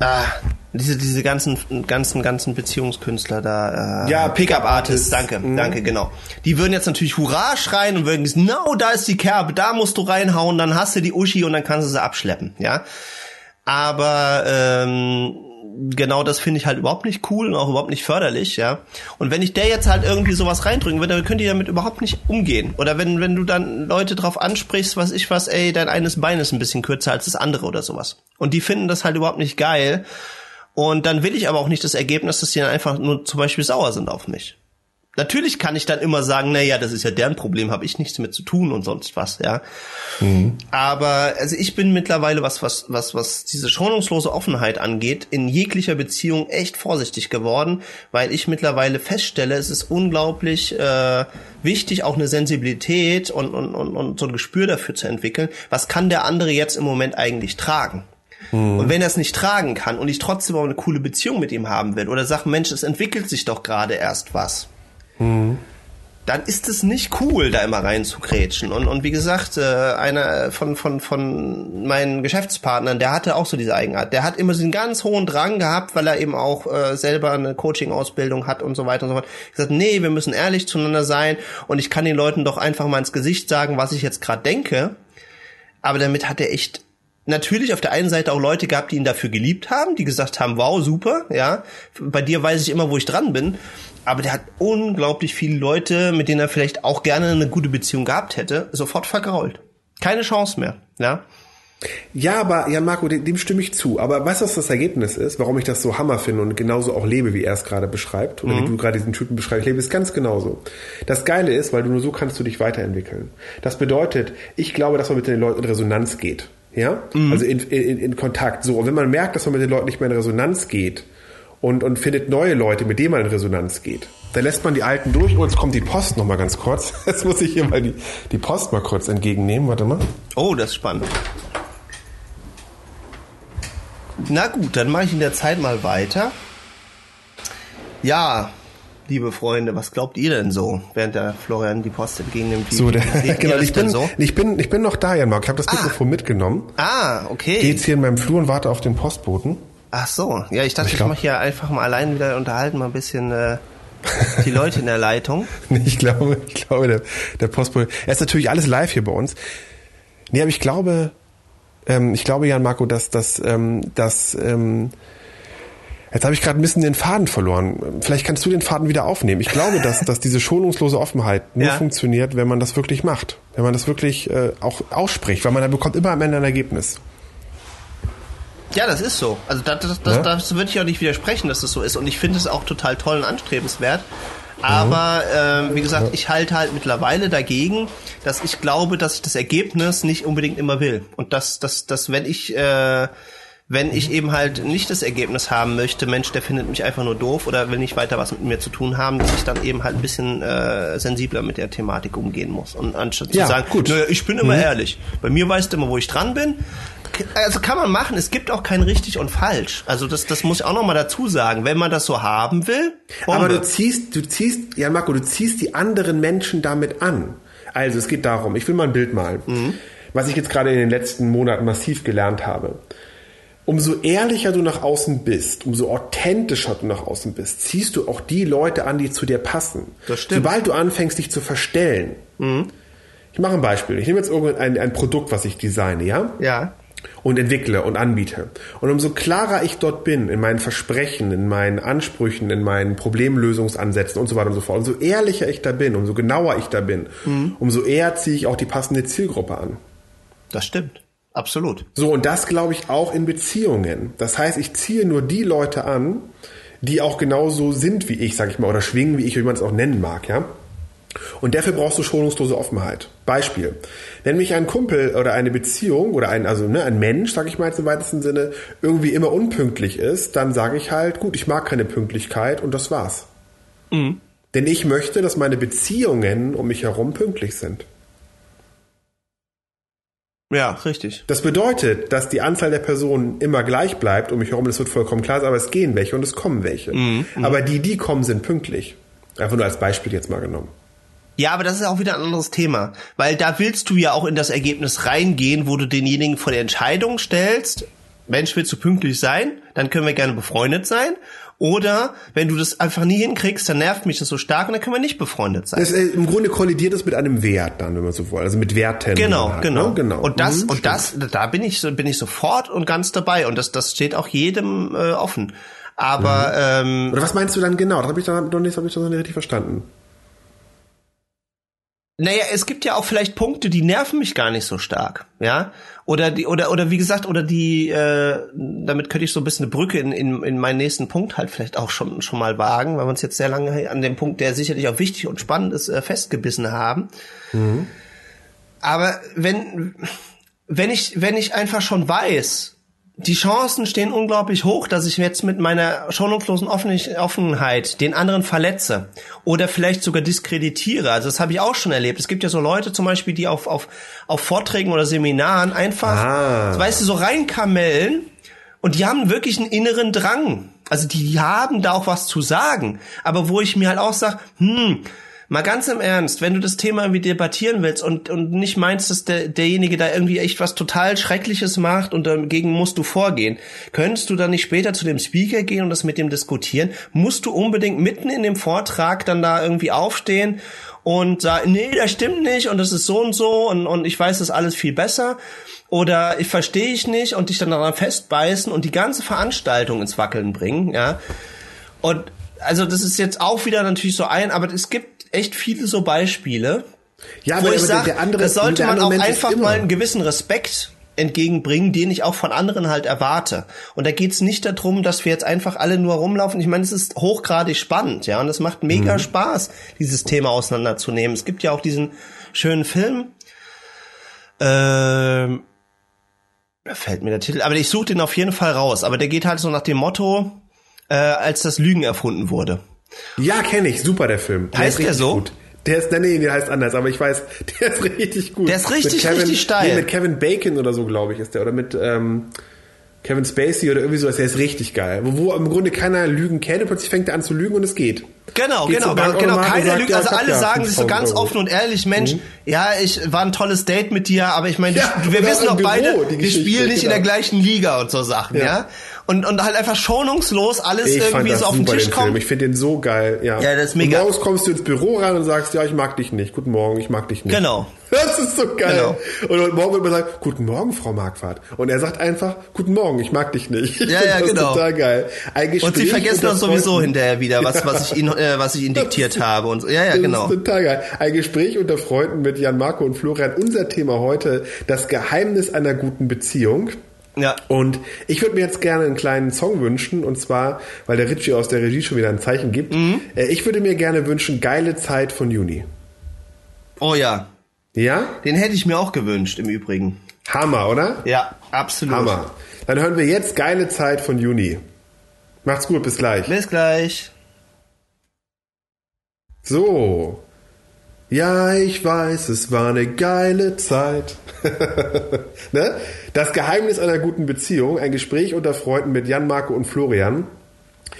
ah, diese, diese ganzen, ganzen, ganzen Beziehungskünstler da. Äh, ja, Pickup-Artists. Danke, mhm. danke, genau. Die würden jetzt natürlich Hurra schreien und würden sagen, no, da ist die Kerbe, da musst du reinhauen, dann hast du die Uschi und dann kannst du sie abschleppen, ja. Aber ähm, genau das finde ich halt überhaupt nicht cool und auch überhaupt nicht förderlich, ja. Und wenn ich der jetzt halt irgendwie sowas reindrücken würde, dann könnt ihr damit überhaupt nicht umgehen. Oder wenn, wenn du dann Leute drauf ansprichst, was ich was, ey, dein eines Bein ist ein bisschen kürzer als das andere oder sowas. Und die finden das halt überhaupt nicht geil. Und dann will ich aber auch nicht das Ergebnis, dass die dann einfach nur zum Beispiel sauer sind auf mich. Natürlich kann ich dann immer sagen, na ja, das ist ja deren Problem, habe ich nichts mit zu tun und sonst was, ja. Mhm. Aber also ich bin mittlerweile was was was was diese schonungslose Offenheit angeht in jeglicher Beziehung echt vorsichtig geworden, weil ich mittlerweile feststelle, es ist unglaublich äh, wichtig, auch eine Sensibilität und, und und und so ein Gespür dafür zu entwickeln. Was kann der andere jetzt im Moment eigentlich tragen? Mhm. Und wenn er es nicht tragen kann und ich trotzdem auch eine coole Beziehung mit ihm haben will oder sage, Mensch, es entwickelt sich doch gerade erst was Mhm. Dann ist es nicht cool, da immer rein zu krätschen. Und, und wie gesagt, äh, einer von, von, von meinen Geschäftspartnern, der hatte auch so diese Eigenart. Der hat immer so einen ganz hohen Drang gehabt, weil er eben auch äh, selber eine Coaching-Ausbildung hat und so weiter und so fort. Ich gesagt, nee, wir müssen ehrlich zueinander sein und ich kann den Leuten doch einfach mal ins Gesicht sagen, was ich jetzt gerade denke. Aber damit hat er echt natürlich auf der einen Seite auch Leute gehabt, die ihn dafür geliebt haben, die gesagt haben, wow, super, ja. Bei dir weiß ich immer, wo ich dran bin aber der hat unglaublich viele Leute, mit denen er vielleicht auch gerne eine gute Beziehung gehabt hätte, sofort vergrault. Keine Chance mehr, ja. Ja, aber, ja, Marco, dem, dem stimme ich zu. Aber weißt du, was das Ergebnis ist? Warum ich das so Hammer finde und genauso auch lebe, wie er es gerade beschreibt? Oder mhm. wie du gerade diesen Typen beschreibst. Ich lebe es ganz genauso. Das Geile ist, weil du nur so kannst du dich weiterentwickeln. Das bedeutet, ich glaube, dass man mit den Leuten in Resonanz geht. Ja? Mhm. Also in, in, in Kontakt. So. Und wenn man merkt, dass man mit den Leuten nicht mehr in Resonanz geht, und, und findet neue Leute, mit denen man in Resonanz geht. Da lässt man die alten durch. Oh, jetzt kommt die Post noch mal ganz kurz. Jetzt muss ich hier mal die, die Post mal kurz entgegennehmen. Warte mal. Oh, das ist spannend. Na gut, dann mache ich in der Zeit mal weiter. Ja, liebe Freunde, was glaubt ihr denn so, während der Florian die Post entgegennimmt? Wie, so, der, genau, ich bin, so? ich bin, ich bin noch da, Jan Mark. Ich habe das ah. Mikrofon mitgenommen. Ah, okay. Gehe jetzt hier in meinem Flur und warte auf den Postboten. Ach so, ja, ich dachte, ich, ich mache hier einfach mal allein wieder unterhalten, mal ein bisschen äh, die Leute in der Leitung. ich glaube, ich glaube, der, der Postbote. Er ist natürlich alles live hier bei uns. Nee, aber ich glaube, ähm, ich glaube, Jan Marco, dass das, ähm, dass ähm, Jetzt habe ich gerade ein bisschen den Faden verloren. Vielleicht kannst du den Faden wieder aufnehmen. Ich glaube, dass, dass diese schonungslose Offenheit nur ja. funktioniert, wenn man das wirklich macht. Wenn man das wirklich äh, auch ausspricht, weil man dann bekommt immer am Ende ein Ergebnis. Ja, das ist so. Also das, das, das, ja? das würde ich auch nicht widersprechen, dass das so ist. Und ich finde es auch total toll und anstrebenswert. Aber äh, wie gesagt, ich halte halt mittlerweile dagegen, dass ich glaube, dass ich das Ergebnis nicht unbedingt immer will. Und dass, dass, dass wenn ich äh, wenn ich eben halt nicht das Ergebnis haben möchte, Mensch, der findet mich einfach nur doof oder will nicht weiter was mit mir zu tun haben, dass ich dann eben halt ein bisschen äh, sensibler mit der Thematik umgehen muss. Und anstatt ja, zu sagen, gut. Naja, ich bin immer mhm. ehrlich. Bei mir weißt du immer, wo ich dran bin also kann man machen. Es gibt auch kein richtig und falsch. Also das, das muss ich auch noch mal dazu sagen. Wenn man das so haben will. Bombe. Aber du ziehst, du ziehst, ja Marco, du ziehst die anderen Menschen damit an. Also es geht darum, ich will mal ein Bild malen. Mhm. Was ich jetzt gerade in den letzten Monaten massiv gelernt habe. Umso ehrlicher du nach außen bist, umso authentischer du nach außen bist, ziehst du auch die Leute an, die zu dir passen. Das stimmt. Sobald du anfängst, dich zu verstellen. Mhm. Ich mache ein Beispiel. Ich nehme jetzt irgendein ein Produkt, was ich designe, ja? Ja und entwickle und anbiete. Und umso klarer ich dort bin in meinen Versprechen, in meinen Ansprüchen, in meinen Problemlösungsansätzen und so weiter und so fort, umso ehrlicher ich da bin, umso genauer ich da bin, mhm. umso eher ziehe ich auch die passende Zielgruppe an. Das stimmt. Absolut. So, und das glaube ich auch in Beziehungen. Das heißt, ich ziehe nur die Leute an, die auch genauso sind wie ich, sag ich mal, oder schwingen wie ich, wie man es auch nennen mag, ja. Und dafür brauchst du schonungslose Offenheit. Beispiel. Wenn mich ein Kumpel oder eine Beziehung oder ein, also ne, ein Mensch, sag ich mal jetzt im weitesten Sinne, irgendwie immer unpünktlich ist, dann sage ich halt, gut, ich mag keine Pünktlichkeit und das war's. Mhm. Denn ich möchte, dass meine Beziehungen um mich herum pünktlich sind. Ja, richtig. Das bedeutet, dass die Anzahl der Personen immer gleich bleibt um mich herum, das wird vollkommen klar aber es gehen welche und es kommen welche. Mhm, aber die, die kommen, sind pünktlich. Einfach nur als Beispiel jetzt mal genommen. Ja, aber das ist auch wieder ein anderes Thema, weil da willst du ja auch in das Ergebnis reingehen, wo du denjenigen vor der Entscheidung stellst, Mensch, willst du pünktlich sein? Dann können wir gerne befreundet sein. Oder wenn du das einfach nie hinkriegst, dann nervt mich das so stark und dann können wir nicht befreundet sein. Das, äh, Im Grunde kollidiert es mit einem Wert dann, wenn man so will. Also mit Werten. Genau, hat, genau, ne? genau. Und das, Mhm, und das, da bin ich, so bin ich sofort und ganz dabei. Und das, das steht auch jedem äh, offen. Aber ähm, Oder was meinst du dann genau? Das habe ich dann noch nicht, hab ich das noch nicht richtig verstanden. Naja, es gibt ja auch vielleicht Punkte, die nerven mich gar nicht so stark, ja. Oder die, oder, oder wie gesagt, oder die, äh, damit könnte ich so ein bisschen eine Brücke in, in, in meinen nächsten Punkt halt vielleicht auch schon, schon mal wagen, weil wir uns jetzt sehr lange an dem Punkt, der sicherlich auch wichtig und spannend ist, äh, festgebissen haben. Aber wenn, wenn ich, wenn ich einfach schon weiß, die Chancen stehen unglaublich hoch, dass ich jetzt mit meiner schonungslosen Offenheit den anderen verletze oder vielleicht sogar diskreditiere. Also das habe ich auch schon erlebt. Es gibt ja so Leute zum Beispiel, die auf, auf, auf Vorträgen oder Seminaren einfach, Ah. weißt du, so reinkamellen und die haben wirklich einen inneren Drang. Also die haben da auch was zu sagen. Aber wo ich mir halt auch sage, hm, Mal ganz im Ernst, wenn du das Thema irgendwie debattieren willst und, und nicht meinst, dass der, derjenige da irgendwie echt was total Schreckliches macht und dagegen musst du vorgehen, könntest du dann nicht später zu dem Speaker gehen und das mit dem diskutieren? Musst du unbedingt mitten in dem Vortrag dann da irgendwie aufstehen und sagen, nee, das stimmt nicht und das ist so und so und, und ich weiß das alles viel besser? Oder ich verstehe ich nicht und dich dann daran festbeißen und die ganze Veranstaltung ins Wackeln bringen, ja? Und also das ist jetzt auch wieder natürlich so ein, aber es gibt echt viele so Beispiele, Ja, wo aber, ich sage, das sollte man auch Mensch einfach mal einen gewissen Respekt entgegenbringen, den ich auch von anderen halt erwarte. Und da geht's nicht darum, dass wir jetzt einfach alle nur rumlaufen. Ich meine, es ist hochgradig spannend, ja, und es macht mega Mhm. Spaß, dieses Thema auseinanderzunehmen. Es gibt ja auch diesen schönen Film, ähm, da fällt mir der Titel, aber ich suche den auf jeden Fall raus. Aber der geht halt so nach dem Motto, äh, als das Lügen erfunden wurde. Ja, kenne ich. Super, der Film. Der Heißt ist der so? Gut. Der ist, nee, nee, der heißt anders, aber ich weiß, der ist richtig gut. Der ist richtig, Kevin, richtig steil. Nee, mit Kevin Bacon oder so, glaube ich, ist der. Oder mit ähm, Kevin Spacey oder irgendwie sowas. Der ist richtig geil. Wo, wo im Grunde keiner Lügen kennt und plötzlich fängt er an zu lügen und es geht. Genau, Geht genau, genau, genau. Keiner lügt. Also alle sagen sich so 5000 ganz Euro. offen und ehrlich, Mensch, ja, ich war ein tolles Date mit dir, aber ich meine, Ja, wir wissen doch beide, die wir spielen nicht in genau. der gleichen Liga und so Sachen, ja. Ja. Und, und halt einfach schonungslos alles Ich irgendwie das so auf den Tisch den Film. kommt. Ich finde den so geil. Ja, Ja, das ist mega. Und morgens kommst du ins Büro rein und sagst, ja, ich mag dich nicht. Guten Morgen, ich mag dich nicht. Genau. Das ist so geil. Genau. Und heute Morgen wird man sagen, guten Morgen, Frau Marquardt. Und er sagt einfach, guten Morgen, ich mag dich nicht. Ich Ja, ja, das genau. total geil. Ein Und sie vergessen das sowieso Freunden. hinterher wieder, was, was ich ihnen, äh, was ich ihnen diktiert habe und so. Ja, ja, Das genau. ist total geil. Ein Gespräch unter Freunden mit Jan Marco und Florian. Unser Thema heute, das Geheimnis einer guten Beziehung. Ja. Und ich würde mir jetzt gerne einen kleinen Song wünschen, und zwar, weil der Ritchie aus der Regie schon wieder ein Zeichen gibt. Mhm. Äh, Ich würde mir gerne wünschen, geile Zeit von Juni. Oh ja. Ja? Den hätte ich mir auch gewünscht, im Übrigen. Hammer, oder? Ja, absolut. Hammer. Dann hören wir jetzt geile Zeit von Juni. Macht's gut, bis gleich. Bis gleich. So. Ja, ich weiß, es war eine geile Zeit. ne? Das Geheimnis einer guten Beziehung, ein Gespräch unter Freunden mit Jan, Marco und Florian.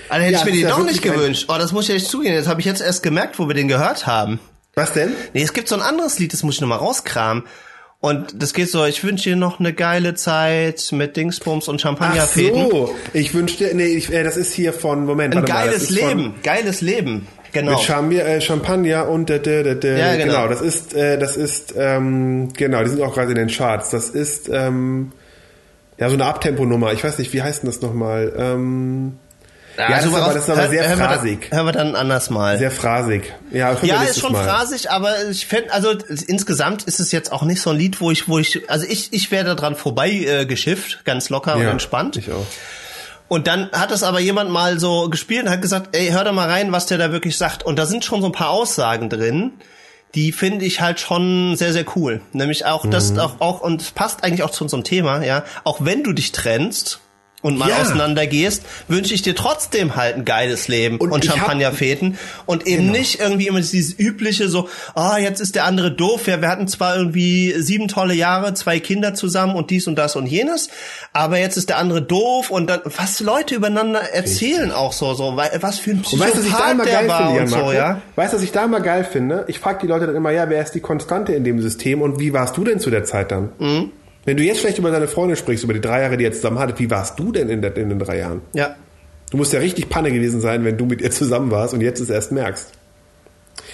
Also hätte Ja, ich mir den ja doch nicht gewünscht. Oh, das muss ich echt zugeben. Das habe ich jetzt erst gemerkt, wo wir den gehört haben. Was denn? Nee, es gibt so ein anderes Lied, das muss ich nochmal rauskramen. Und das geht so, ich wünsche dir noch eine geile Zeit mit Dingsbums und Ach Champagnerfäden. so, ich wünschte, nee, ich, äh, das ist hier von, Moment, Ein warte mal, geiles ist von- Leben, geiles Leben. Genau. Mit Champagner, äh, Champagner und der, der, der, der, Ja, genau. genau. das ist, äh, das ist, ähm, genau, die sind auch gerade in den Charts. Das ist, ähm, ja, so eine Abtempo-Nummer. Ich weiß nicht, wie heißt denn das nochmal? Ähm, ja, das ist aber- das ist aber sehr hören wir dann- phrasig. Hören wir dann anders mal. sehr phrasig. Ja, ja, ist schon Mal. phrasig, aber ich fände, also insgesamt ist es jetzt auch nicht so ein Lied, wo ich, wo ich, also ich, ich wäre da dran vorbei äh, geschifft, ganz locker und Ja, entspannt. Ich auch. Und dann hat es aber jemand mal so gespielt und hat gesagt, ey, hör da mal rein, was der da wirklich sagt. Und da sind schon so ein paar Aussagen drin, die finde ich halt schon sehr, sehr cool. Nämlich auch das, Mhm. auch, auch, und es passt eigentlich auch zu unserem Thema, ja. Auch wenn du dich trennst, und mal Ja. auseinandergehst, wünsche ich dir trotzdem halt ein geiles Leben Und und, Champagnerfeten und eben Genau. nicht irgendwie immer dieses übliche so, ah, jetzt ist der andere doof, ja, wir hatten zwar irgendwie sieben tolle Jahre, zwei Kinder zusammen und dies und das und jenes, aber jetzt ist der andere doof und dann, was Leute übereinander erzählen auch so, so, weil- was für ein Und Psychopath weißt was ich da der geil war finde, und so, ja. Weißt du, was ich da immer geil finde? Ich frage die Leute dann immer, ja, wer ist die Konstante in dem System und wie warst du denn zu der Zeit dann? Mhm. Wenn du jetzt vielleicht über deine Freundin sprichst, über die drei Jahre, die ihr zusammen hattet, wie warst du denn in, der, in den drei Jahren? Ja. Du musst ja richtig Panne gewesen sein, wenn du mit ihr zusammen warst und jetzt es erst merkst.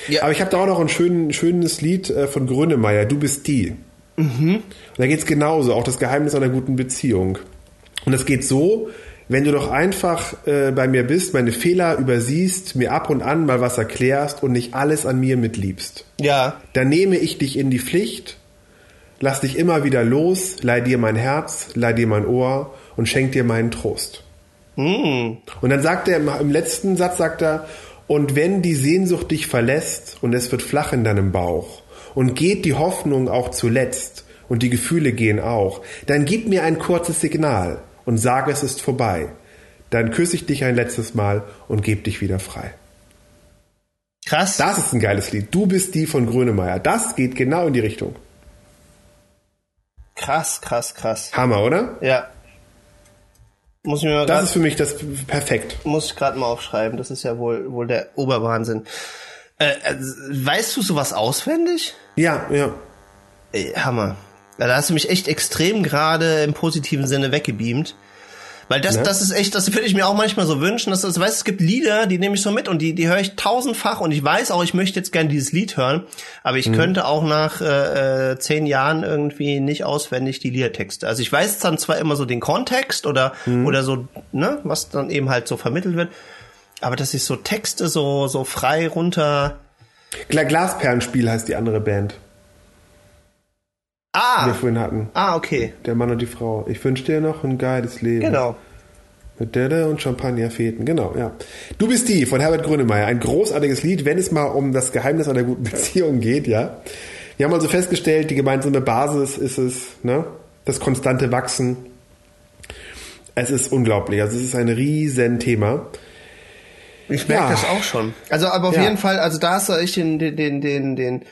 Ja. Aber ich habe da auch noch ein schön, schönes Lied äh, von Grönemeyer, Du bist die. Und da geht's genauso, auch das Geheimnis einer guten Beziehung. Und es geht so, wenn du doch einfach äh, bei mir bist, meine Fehler übersiehst, mir ab und an mal was erklärst und nicht alles an mir mitliebst. Ja. Dann nehme ich dich in die Pflicht, lass dich immer wieder los, leih dir mein Herz, leih dir mein Ohr und schenk dir meinen Trost. Hm. Und dann sagt er im, im letzten Satz sagt er, und wenn die Sehnsucht dich verlässt und es wird flach in deinem Bauch und geht die Hoffnung auch zuletzt und die Gefühle gehen auch, dann gib mir ein kurzes Signal und sag es ist vorbei. Dann küsse ich dich ein letztes Mal und geb dich wieder frei. Krass. Das ist ein geiles Lied. Du bist die von Grönemeyer. Das geht genau in die Richtung. Krass, krass, krass. Hammer, oder? Ja. Muss ich mir mal Das grad- ist für mich das perfekt. muss ich gerade mal aufschreiben. Das ist ja wohl wohl der Oberwahnsinn. Äh, äh, weißt du sowas auswendig? Ja, ja. Ey, Hammer. Da hast du mich echt extrem gerade im positiven Sinne weggebeamt. Weil das, Ne? das ist echt, das würde ich mir auch manchmal so wünschen, dass das, weißt, es gibt Lieder, die nehme ich so mit und die, die höre ich tausendfach und ich weiß auch, ich möchte jetzt gerne dieses Lied hören, aber Mhm. ich könnte auch nach äh, äh, zehn Jahren irgendwie nicht auswendig die Liedertexte. Also ich weiß dann zwar immer so den Kontext oder Mhm. oder so, ne, was dann eben halt so vermittelt wird, aber dass ich so Texte so so frei runter. Gla- Glasperlenspiel heißt die andere Band, die Ah, wir vorhin hatten. ah, okay, Der Mann und die Frau. Ich wünsche dir noch ein geiles Leben. genau. Mit Delle und Champagnerfeten. Genau, ja. Du bist die von Herbert Grönemeyer. Ein großartiges Lied, wenn es mal um das Geheimnis einer guten Beziehung geht, ja. Wir haben also festgestellt, die gemeinsame Basis ist es, ne? Das konstante Wachsen. Es ist unglaublich. Also es ist ein riesen Thema. Ich merke Ja. das auch schon. Also, aber auf Ja. jeden Fall, also da hast du echt den, den, den, den, den,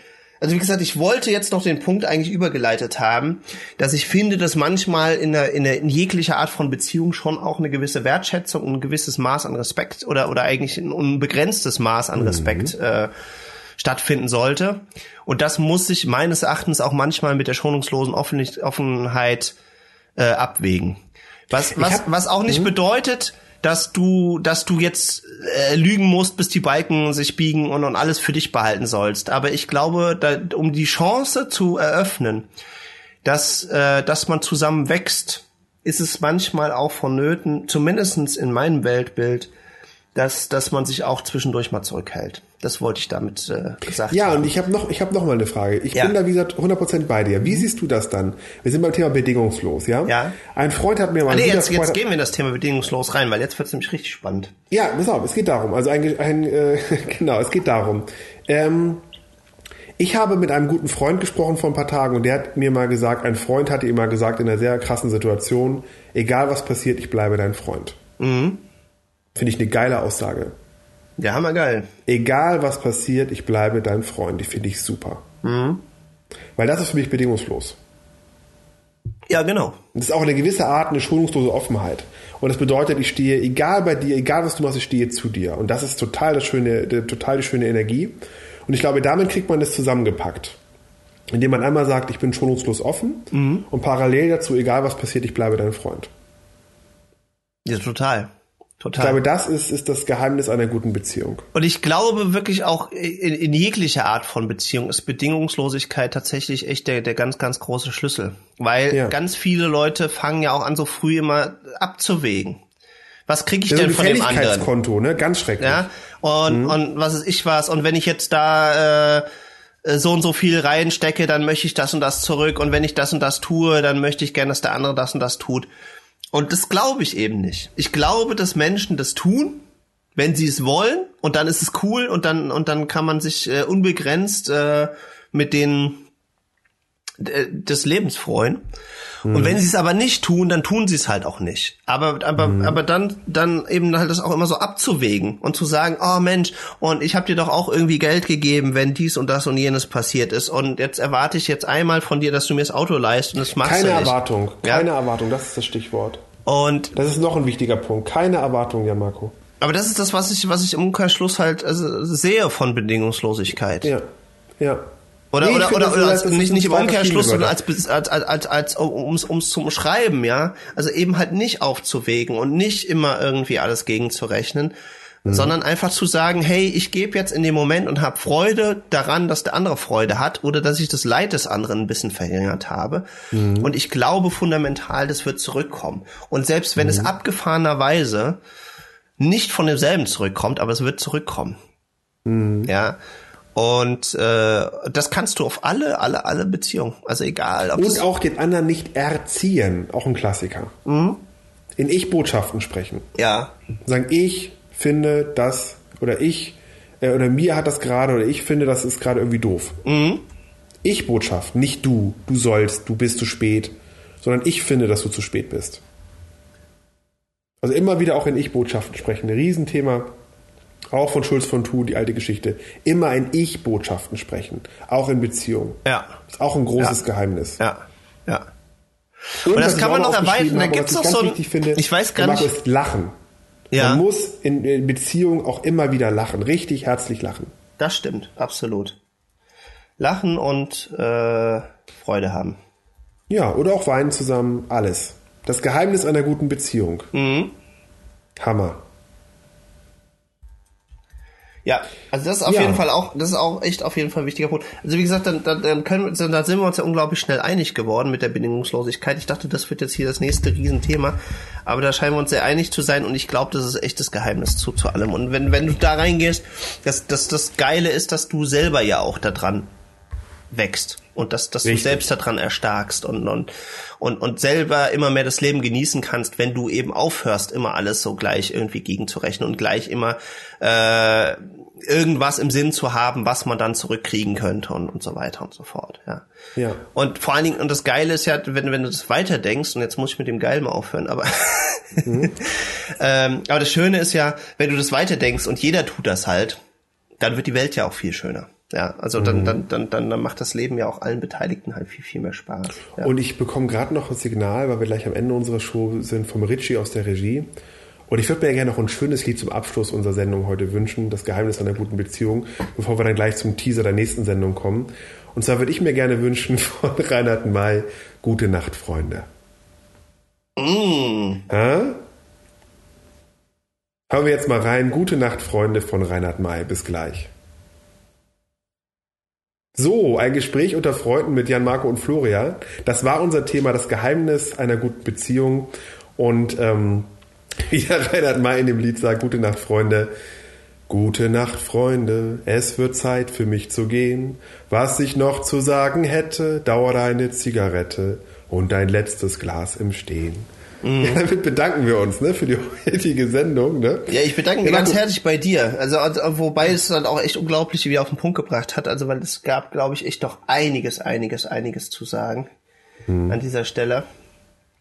also wie gesagt, ich wollte jetzt noch den Punkt eigentlich übergeleitet haben, dass ich finde, dass manchmal in, der, in, der, in jeglicher Art von Beziehung schon auch eine gewisse Wertschätzung und ein gewisses Maß an Respekt oder, oder eigentlich ein unbegrenztes Maß an Respekt äh, stattfinden sollte. Und das muss sich meines Erachtens auch manchmal mit der schonungslosen Offen- Offenheit äh, abwägen. Was, was, hab- was auch nicht bedeutet, dass du, dass du jetzt äh, lügen musst, bis die Balken sich biegen und, und alles für dich behalten sollst. Aber ich glaube, da, um die Chance zu eröffnen, dass, äh, dass man zusammen wächst, ist es manchmal auch vonnöten, zumindestens in meinem Weltbild, dass, dass man sich auch zwischendurch mal zurückhält. Das wollte ich damit äh, gesagt Ja, haben. und ich habe noch, ich habe noch mal eine Frage. Ich Ja. bin da, wie gesagt, 100% bei dir. Wie siehst du das dann? Wir sind beim Thema bedingungslos, ja? Ja. Ein Freund hat mir mal... Ah, nee, jetzt, jetzt gehen wir in das Thema bedingungslos rein, weil jetzt wird's nämlich richtig spannend. Ja, pass auf, es geht darum. Also ein, ein äh, genau, es geht darum. Ähm, ich habe mit einem guten Freund gesprochen vor ein paar Tagen und der hat mir mal gesagt, ein Freund hatte ihm mal gesagt in einer sehr krassen Situation, egal was passiert, ich bleibe dein Freund. Mhm. Finde ich eine geile Aussage. Ja, hammergeil. Egal was passiert, ich bleibe dein Freund. Die finde ich super. Mhm. Weil das ist für mich bedingungslos. Ja, genau. Das ist auch eine gewisse Art, eine schonungslose Offenheit. Und das bedeutet, ich stehe, egal bei dir, egal was du machst, ich stehe zu dir. Und das ist total das schöne, total die schöne Energie. Und ich glaube, damit kriegt man das zusammengepackt. Indem man einmal sagt, ich bin schonungslos offen und parallel dazu, egal was passiert, ich bleibe dein Freund. Ja, total. Ich Total. glaube, das ist, ist das Geheimnis einer guten Beziehung. Und ich glaube wirklich auch in, in jeglicher Art von Beziehung ist Bedingungslosigkeit tatsächlich echt der, der ganz, ganz große Schlüssel. Weil Ja. ganz viele Leute fangen ja auch an, so früh immer abzuwägen. Was kriege ich Das denn von dem anderen? Gefälligkeitskonto, ne? Ganz schrecklich. Ja, und, und was ist ich was? Und wenn ich jetzt da äh, so und so viel reinstecke, dann möchte ich das und das zurück. Und wenn ich das und das tue, dann möchte ich gerne, dass der andere das und das tut. Und das glaube ich eben nicht. Ich glaube, dass Menschen das tun, wenn sie es wollen, und dann ist es cool und dann und dann kann man sich äh, unbegrenzt äh, mit den des Lebens freuen. Und wenn sie es aber nicht tun, dann tun sie es halt auch nicht. Aber aber Mhm. aber dann dann eben halt das auch immer so abzuwägen und zu sagen, oh Mensch, und ich habe dir doch auch irgendwie Geld gegeben, wenn dies und das und jenes passiert ist und jetzt erwarte ich jetzt einmal von dir, dass du mir das Auto leist und das machst Keine du nicht. Erwartung, Ja. keine Erwartung, das ist das Stichwort. Und Das ist noch ein wichtiger Punkt. Keine Erwartung, ja, Marco. aber das ist das, was ich was ich im Umkehrschluss halt also, sehe von Bedingungslosigkeit. Ja, ja. Oder, Nee, oder, oder, oder als, sind nicht, nicht im Umkehrschluss, sondern als, als, als, als, als um es um's zu umschreiben, ja. Also eben halt nicht aufzuwägen und nicht immer irgendwie alles gegenzurechnen, Mhm. sondern einfach zu sagen, hey, ich gebe jetzt in dem Moment und habe Freude daran, dass der andere Freude hat oder dass ich das Leid des anderen ein bisschen verringert habe. Mhm. Und ich glaube fundamental, das wird zurückkommen. Und selbst wenn Mhm. es abgefahrenerweise nicht von demselben zurückkommt, aber es wird zurückkommen. Mhm. Ja. Und äh, das kannst du auf alle, alle, alle Beziehungen. Also egal, Und auch den anderen nicht erziehen. Auch ein Klassiker. Mhm. In Ich-Botschaften sprechen. ja, Sagen, ich finde das, oder ich, äh, oder mir hat das gerade, oder ich finde, das ist gerade irgendwie doof. Mhm. Ich-Botschaft, nicht du, du sollst, du bist zu spät, sondern ich finde, dass du zu spät bist. Also immer wieder auch in Ich-Botschaften sprechen. Ein Riesenthema, auch von Schulz von Thun, die alte Geschichte. Immer in Ich-Botschaften sprechen, auch in Beziehungen. ja, Ist auch ein großes Ja. Geheimnis. ja, ja. Und, Und das kann man noch erweitern. Da was noch ich so ein- wichtig finde, ich weiß gar nicht- ist Lachen. Ja. Man muss in, in Beziehungen auch immer wieder lachen. Richtig herzlich lachen. Das stimmt, absolut. Lachen und äh, Freude haben. Ja, oder auch weinen zusammen. Alles. Das Geheimnis einer guten Beziehung. Mhm. Hammer. Ja, also das ist auf Ja. jeden Fall auch, das ist auch echt auf jeden Fall ein wichtiger Punkt. Also wie gesagt, dann, dann, dann können wir, dann sind wir uns ja unglaublich schnell einig geworden mit der Bedingungslosigkeit. Ich dachte, das wird jetzt hier das nächste Riesenthema, aber da scheinen wir uns sehr einig zu sein und ich glaube, das ist echt das Geheimnis zu, zu allem. Und wenn, wenn du da reingehst, dass, dass das Geile ist, dass du selber ja auch da dran wächst und dass, dass du selbst daran erstarkst und, und, und, und selber immer mehr das Leben genießen kannst, wenn du eben aufhörst, immer alles so gleich irgendwie gegenzurechnen und gleich immer äh, irgendwas im Sinn zu haben, was man dann zurückkriegen könnte und, und so weiter und so fort. Ja. Ja. Und vor allen Dingen, und das Geile ist ja, wenn, wenn du das weiterdenkst, und jetzt muss ich mit dem Geil mal aufhören, aber, ähm, aber das Schöne ist ja, wenn du das weiterdenkst und jeder tut das halt, dann wird die Welt ja auch viel schöner. Ja, also dann, dann, dann, dann, dann macht das Leben ja auch allen Beteiligten halt viel, viel mehr Spaß. Ja. Und ich bekomme gerade noch ein Signal, weil wir gleich am Ende unserer Show sind, vom Ritchie aus der Regie. Und ich würde mir gerne noch ein schönes Lied zum Abschluss unserer Sendung heute wünschen, das Geheimnis einer guten Beziehung, bevor wir dann gleich zum Teaser der nächsten Sendung kommen. Und zwar würde ich mir gerne wünschen von Reinhard May, Gute Nacht, Freunde. Mm. Hä? Hören wir jetzt mal rein. Gute Nacht, Freunde von Reinhard May. Bis gleich. So, ein Gespräch unter Freunden mit Jan Marco und Florian. Das war unser Thema, das Geheimnis einer guten Beziehung. Und ähm, wie der Reinhard May in dem Lied sagt, Gute Nacht, Freunde. Gute Nacht, Freunde, es wird Zeit für mich zu gehen. Was ich noch zu sagen hätte, dauert eine Zigarette und ein letztes Glas im Stehen. Ja, damit bedanken wir uns ne, für die heutige Sendung. Ne? Ja, ich bedanke mich Ja, ganz herzlich bei dir. Also, wobei es dann auch echt unglaublich wie auf den Punkt gebracht hat. Also weil es gab, glaube ich, echt doch einiges, einiges, einiges zu sagen an dieser Stelle.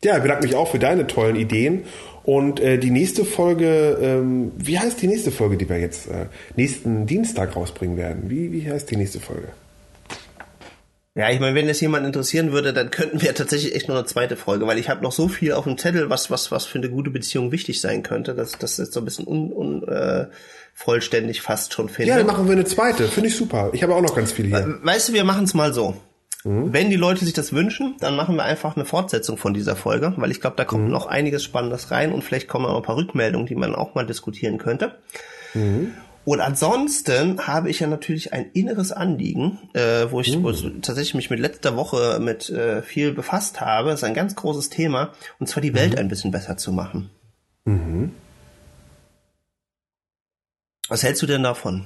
Ja, ich bedanke mich auch für deine tollen Ideen. Und äh, die nächste Folge, ähm, wie heißt die nächste Folge, die wir jetzt äh, nächsten Dienstag rausbringen werden? Wie, wie heißt die nächste Folge? Ja, ich meine, wenn das jemand interessieren würde, dann könnten wir tatsächlich echt noch eine zweite Folge, weil ich habe noch so viel auf dem Zettel, was was was für eine gute Beziehung wichtig sein könnte, dass das jetzt so ein bisschen un, un, äh, vollständig fast schon finde. Ja, dann machen wir eine zweite. Finde ich super. Ich habe auch noch ganz viel hier. Weißt du, wir machen es mal so. Wenn die Leute sich das wünschen, dann machen wir einfach eine Fortsetzung von dieser Folge, weil ich glaube, da kommt noch einiges Spannendes rein und vielleicht kommen auch ein paar Rückmeldungen, die man auch mal diskutieren könnte. Und ansonsten habe ich ja natürlich ein inneres Anliegen, äh, wo ich wo ich tatsächlich mich mit letzter Woche mit äh, viel befasst habe. Das ist ein ganz großes Thema, und zwar die Welt ein bisschen besser zu machen. Was hältst du denn davon?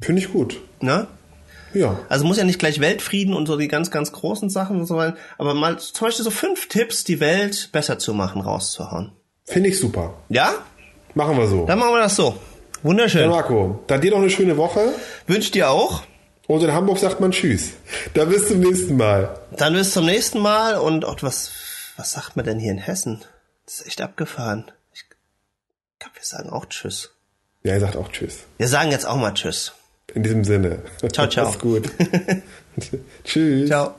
Finde ich gut. Ne? Ja. Also muss ja nicht gleich Weltfrieden und so die ganz, ganz großen Sachen und so weiter, aber mal zum Beispiel so fünf Tipps, die Welt besser zu machen, rauszuhauen. Finde ich super. Ja? Machen wir so. Dann machen wir das so. Ja, Wunderschön. Marco, dann dir noch eine schöne Woche. Wünsch dir auch. Und in Hamburg sagt man Tschüss. Dann bis zum nächsten Mal. Dann bis zum nächsten Mal und auch was, was sagt man denn hier in Hessen? Das ist echt abgefahren. Ich glaube, wir sagen auch Tschüss. Ja, er sagt auch Tschüss. Wir sagen jetzt auch mal Tschüss. In diesem Sinne. Ciao, ciao. Mach's gut. Tschüss. Ciao.